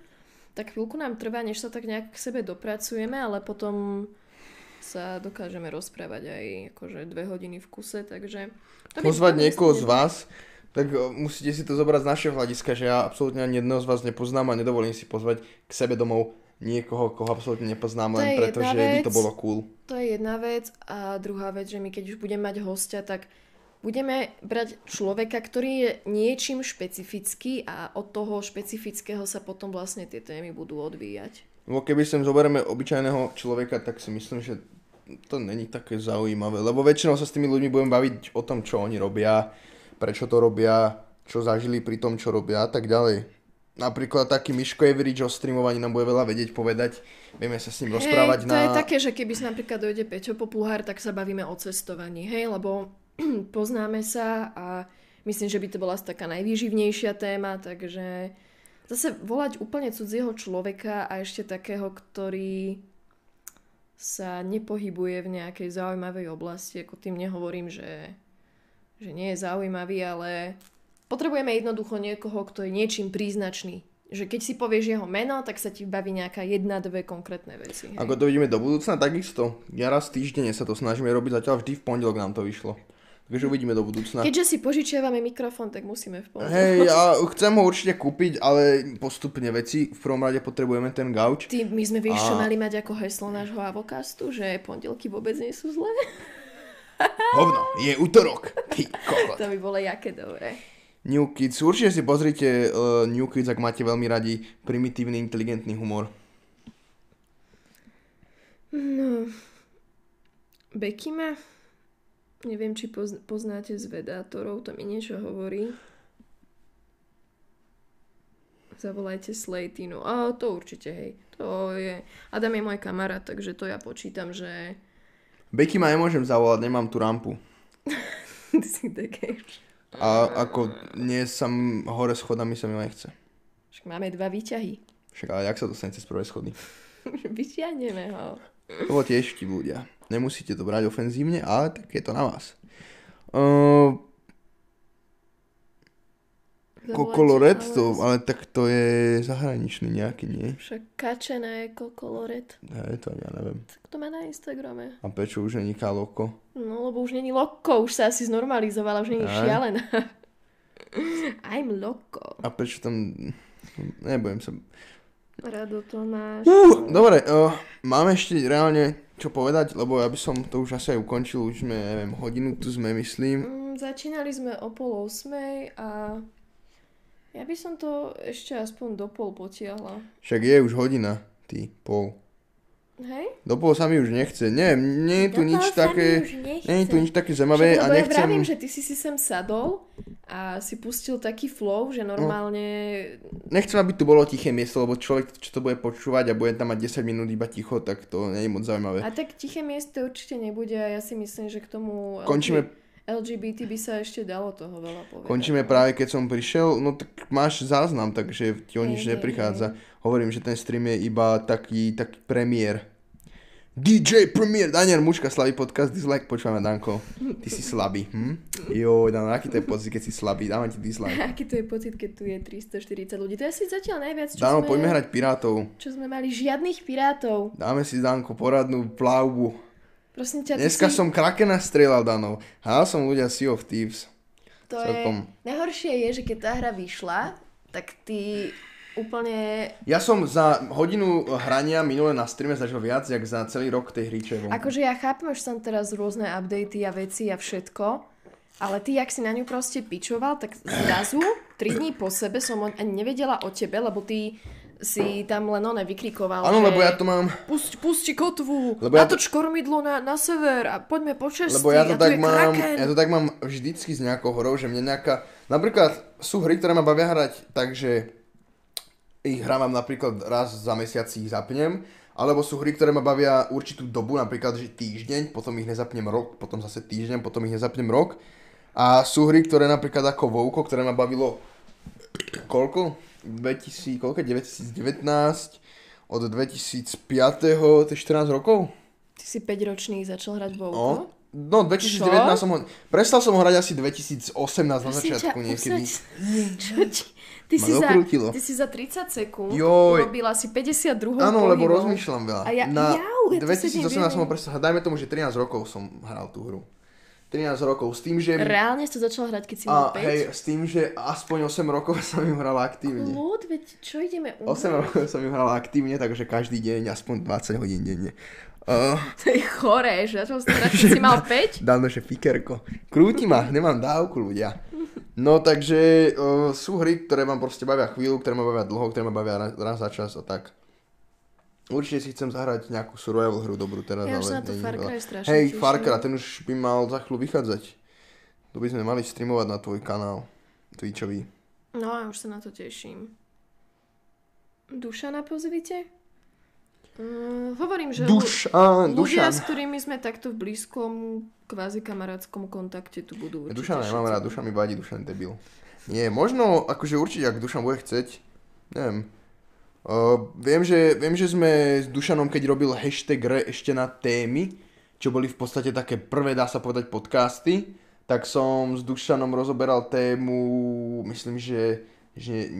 tak chvíľku nám trvá, než sa tak nejak k sebe dopracujeme, ale potom sa dokážeme rozprávať aj akože dve hodiny v kuse, takže... to Pozvať niekoho z vás, tak o, musíte si to zobrať z našeho hľadiska, že ja absolútne ani jedného z vás nepoznám a nedovolím si pozvať k sebe domov niekoho, koho absolútne nepoznám, To len preto, že by to bolo cool. To je jedna vec. A druhá vec, že my keď už budeme mať hostia, tak budeme brať človeka, ktorý je niečím špecifický a od toho špecifického sa potom vlastne tie témy budú odvíjať. Lebo keby sem zoberieme obyčajného človeka, tak si myslím, že to není také zaujímavé. Lebo väčšinou sa s tými ľuďmi budem baviť o tom, čo oni robia, prečo to robia, čo zažili pri tom, čo robia a tak ďalej. Napríklad taký Miško Everič o streamovaní nám bude veľa vedieť povedať. Vieme sa s ním rozprávať hej, to na... je také, že keby sa napríklad dojde Peťo Popluhár, tak sa bavíme o cestovaní, hej, lebo (clears throat) poznáme sa a myslím, že by to bola taká najvýživnejšia téma, takže zase volať úplne cudzieho človeka a ešte takého, ktorý sa nepohybuje v nejakej zaujímavej oblasti, ako tým nehovorím, že, že nie je zaujímavý, ale potrebujeme jednoducho niekoho, kto je niečím príznačný. Že keď si povieš jeho meno, tak sa ti baví nejaká jedna, dve konkrétne veci. hej. Ako to vidíme do budúcna, takisto. Ja raz týždenne sa to snažíme robiť, zatiaľ vždy v pondelok nám to vyšlo. Takže uvidíme do budúcna. Keďže si požičiavame mikrofón, tak musíme v pondelok. Hej, ja (laughs) chcem ho určite kúpiť, ale postupne veci. V prvom rade potrebujeme ten gauč. Ty, my sme vieš, čo A- mali mať ako heslo nášho avokastu, že pondelky vôbec nie sú zlé. (laughs) Hovno, je útorok. Ty kokot. To by bolo jaké dobré. New Kids, určite si pozrite uh, New Kids, ak máte veľmi radi primitívny, inteligentný humor. No, Becky ma, neviem, či poz, poznáte z vedátorov, to mi niečo hovorí. Zavolajte Slatinu. A to určite, hej. To je... Adam je môj kamarát, takže to ja počítam, že... Becky ma nemôžem zavolať, nemám tú rampu. (laughs) Ty si také... A ako nie sam hore schodami sa mi nechce. Však máme dva výťahy. Však ale jak sa dostane cez prvé schody? (laughs) Vyťahneme ho. To tiež ľudia. Nemusíte to brať ofenzívne, ale tak je to na vás. Uh, Kokoloret Zavoláte, to, ale- tak to je zahraničný nejaký, nie? Však kačené kokoloret. Ne, to ani ja neviem. Tak to má na Instagrame. A prečo už není kaloko? No, lebo už není loko, už sa asi znormalizovala, už není Aj. šialená. (laughs) I'm loko. A prečo tam... Nebudem sa... Rado to máš. Uh, dobre, uh, máme ešte reálne čo povedať, lebo ja by som to už asi aj ukončil, už sme, neviem, hodinu tu sme, myslím. Mm, začínali sme o pol osmej a ja by som to ešte aspoň do pol potiahla. Však je už hodina, ty, pol. Hej? Do pol sa mi už nechce. Nie, nie je tu nič také... Nie je tu nič také Však, a lebo ja nechcem... vravím, že ty si si sem sadol a si pustil taký flow, že normálne... Nechcem, aby tu bolo tiché miesto, lebo človek, čo to bude počúvať a bude tam mať 10 minút iba ticho, tak to nie je moc zaujímavé. A tak tiché miesto určite nebude a ja si myslím, že k tomu Končíme, LGBT by sa ešte dalo toho veľa povedať. končíme práve keď som prišiel, no tak máš záznam, takže ti o nič Hej, hej, neprichádza. Hovorím, že ten stream je iba taký, taký premiér. DJ Premier, Daniel Muška, Slavý podcast, dislike, počúvame Danko. Ty si slabý, hm? Jo, Dan, aký to je pocit, keď si slabý, dávam ti dislike. (laughs) Aký to je pocit, keď tu je 340 ľudí? To je asi zatiaľ najviac, čo, Dano, sme, poďme hrať pirátov. čo sme mali. Žiadnych pirátov. Dáme si, Danko, poradnú plavbu. Prosím ťa, Dneska si... som krakena strieľal, Danov. Hral som ľudia Sea of Thieves. To celkom. je... Najhoršie je, že keď tá hra vyšla, tak ty úplne... Ja som za hodinu hrania minule na streame zažil viac, jak za celý rok tej hry, čo je vonku. Akože ja chápem, že som teraz rôzne updaty a veci a všetko, ale ty, jak si na ňu proste pičoval, tak zrazu, 3 dní po sebe som ani nevedela o tebe, lebo ty si tam len one vykrikoval, Áno, lebo ja to mám, Pusť, pusti kotvu, Lebo ja to- natoč kormidlo na, na sever a poďme po česti lebo ja to, tak mám, kraken. ja to tak mám vždycky s nejakou horou, že mne nejaká, napríklad sú hry, ktoré ma bavia hrať, takže ich hrávam napríklad raz za mesiac si ich zapnem, alebo sú hry, ktoré ma bavia určitú dobu, napríklad že týždeň, potom ich nezapnem rok, potom zase týždeň, potom ich nezapnem rok. A sú hry, ktoré napríklad ako Vouko, ktoré ma bavilo koľko? 2000, koľko? 2019, od 2005. to je 14 rokov? Ty si 5 ročný začal hrať No, Vouko? no 2019 Čo? som ho, prestal som ho hrať asi 2018 na začiatku ťa, niekedy. usaď- Čo ti... Ty Ma si, za, ty si za 30 sekúnd Joj. urobil asi 52 Áno, lebo pohybov. rozmýšľam veľa. A ja- na jau, ja to sedím 2018 som ho prestal dajme tomu, že 13 rokov som hral tú hru. 13 rokov, s tým, že... Reálne si to začal hrať, keď si mal 5? hej, s tým, že aspoň 8 rokov (laughs) som ju hral aktívne. Ľud, veď čo ideme 8 umrieť? rokov som ju hral aktívne, takže každý deň aspoň 20 hodín denne. Uh, (laughs) To je choré, že začal si hrať, keď si mal 5? Dávno, že fikerko. Krúti ma, nemám dávku ľudia. No takže uh, sú hry, ktoré vám proste bavia chvíľu, ktoré ma bavia dlho, ktoré ma bavia raz, raz za čas a tak. Určite si chcem zahrať nejakú survival hru dobrú teraz, Ja už ale na to Far. Cry strašne Hej, teším. Far Cry, ten už by mal za chvíľu vychádzať. To by sme mali streamovať na tvoj kanál. Twitchový. No a už sa na to teším. Dušana pozvite? Mm, hovorím, že Dušan, ľudia, Dušan. s ktorými sme takto v blízkom kvázi kamarátskom kontakte tu budú určite Dušan nemám rád, Dušan mi vadí, Dušan je debil. Nie, možno, akože určite, ak Dušan bude chceť, neviem. Uh, viem, že, viem, že sme s Dušanom, keď robil hashtag re ešte na témy, čo boli v podstate také prvé, dá sa povedať, podcasty, tak som s Dušanom rozoberal tému, myslím, že, že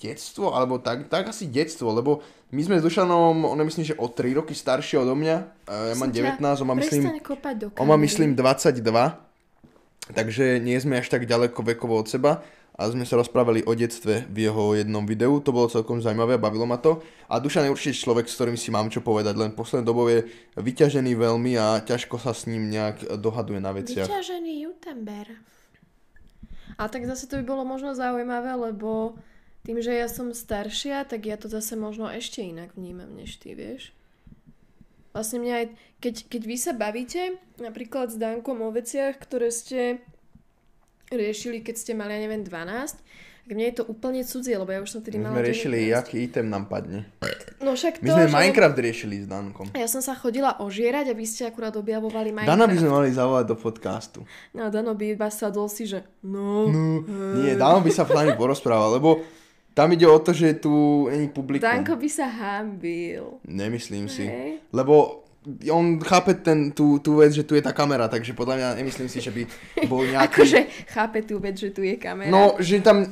detstvo, alebo tak, tak asi detstvo, lebo my sme s Dušanom, on je myslím, že o 3 roky starší odo mňa, uh, ja mám Prosím ťa, 19, on má myslím... On má myslím 22, takže nie sme až tak ďaleko vekovo od seba a sme sa rozprávali o detstve v jeho jednom videu, to bolo celkom zaujímavé, bavilo ma to a Dušan je určite človek, s ktorým si mám čo povedať, len poslednou dobou je vyťažený veľmi a ťažko sa s ním nejak dohaduje na veciach. Vyťažený youtuber. A tak zase to by bolo možno zaujímavé, lebo tým, že ja som staršia, tak ja to zase možno ešte inak vnímam než ty, vieš. Vlastne mňa aj, keď, keď vy sa bavíte napríklad s Dankom o veciach, ktoré ste riešili, keď ste mali, ja neviem, 12, tak mne je to úplne cudzie, lebo ja už som tedy My mala sme riešili, 19. aký item nám padne. No však to, My sme že... Minecraft riešili s Dankom. Ja som sa chodila ožierať a vy ste akurát objavovali Minecraft. Dana by sme mali zavolať do podcastu. No Dano by iba sadol si, že no, No, nie, Dano by sa s nami porozprával, lebo tam ide o to, že tu není publikum. Danko by sa hambil. Nemyslím si. Hej. Lebo on chápe ten, tú, tú vec, že tu je tá kamera, takže podľa mňa nemyslím si, že by bol (laughs) nejaký... Akože chápe tú vec, že tu je kamera. No, že tam...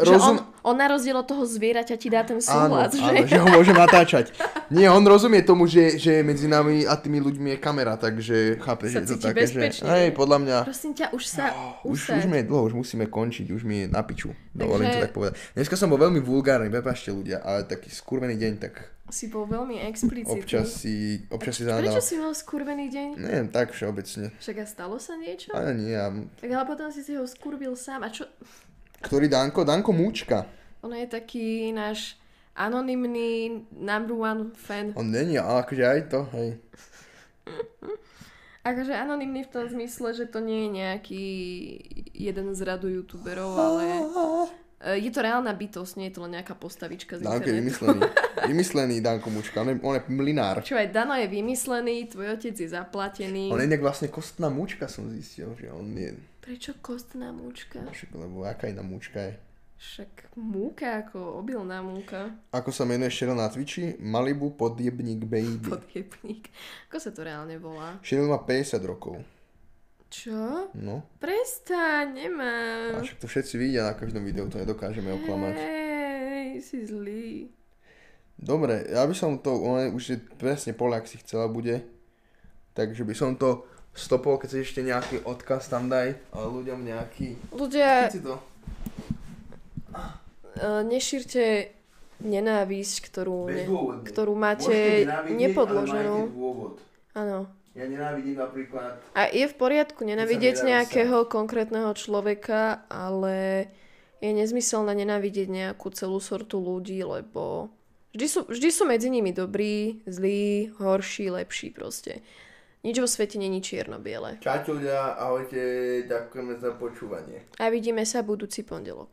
Že rozum... on, on na rozdiel od toho zvieraťa ti dá ten Áno, súhlas, že? áno, že ho môže natáčať. Nie, on rozumie tomu, že, že medzi nami a tými ľuďmi je kamera, takže chápe, že je to také, že... bezpečne, Hej, ne? podľa mňa... Prosím ťa, už sa Už, usaď. už mi je dlho, už musíme končiť, už mi je na piču. Dovolím Takže- to tak povedať. Dneska som bol veľmi vulgárny, prepáčte ľudia, ale taký skurvený deň, tak Si bol veľmi explicitný. občas si, občas si Prečo zanadal. si mal skurvený deň? Neviem, tak všeobecne. Však a stalo sa niečo? Ale nie, ja... Tak ale potom si si ho skurbil sám. A čo? Ktorý Danko? Danko Múčka. Ono je taký náš anonymný number one fan. On není, ale akože aj to, hej. (laughs) Akože anonymný v tom zmysle, že to nie je nejaký jeden z radu youtuberov, ale e, je to reálna bytosť, nie je to len nejaká postavička z Danko je internetu. vymyslený. (laughs) Vymyslený Danko Múčka, on je, on je mlinár. Čo aj Dano je vymyslený, tvoj otec je zaplatený. On je nejak vlastne kostná múčka, som zistil, že on je... Prečo kostná múčka? Však, lebo aká iná múčka je. Však múka ako obilná múka. Ako sa menuje Cheryl na Twitchi? Malibu podjebník baby. Podjebník. Ako sa to reálne volá? Cheryl má 50 rokov. Čo? No. Prestaň, A nemám. však to všetci vidia na každom videu, to nedokážeme oklamať. Hej, si zlý. Dobre, ja by som to, on už je presne pol, ak si chcela bude. Takže by som to stopol, keď chceš ešte nejaký odkaz tam daj, ale ľuďom nejaký... Ľudia, si to... nešírte nenávisť, ktorú, ne, ktorú máte nepodloženú. Áno. Ja nenávidím napríklad... A je v poriadku nenávidieť nejakého konkrétneho človeka, ale je nezmyselné nenávidieť nejakú celú sortu ľudí, lebo vždy sú, vždy sú medzi nimi dobrí, zlí, horší, lepší proste. Nič vo svete není čierno-biele. Ľudia, ahojte, ďakujeme za počúvanie. A vidíme sa budúci pondelok.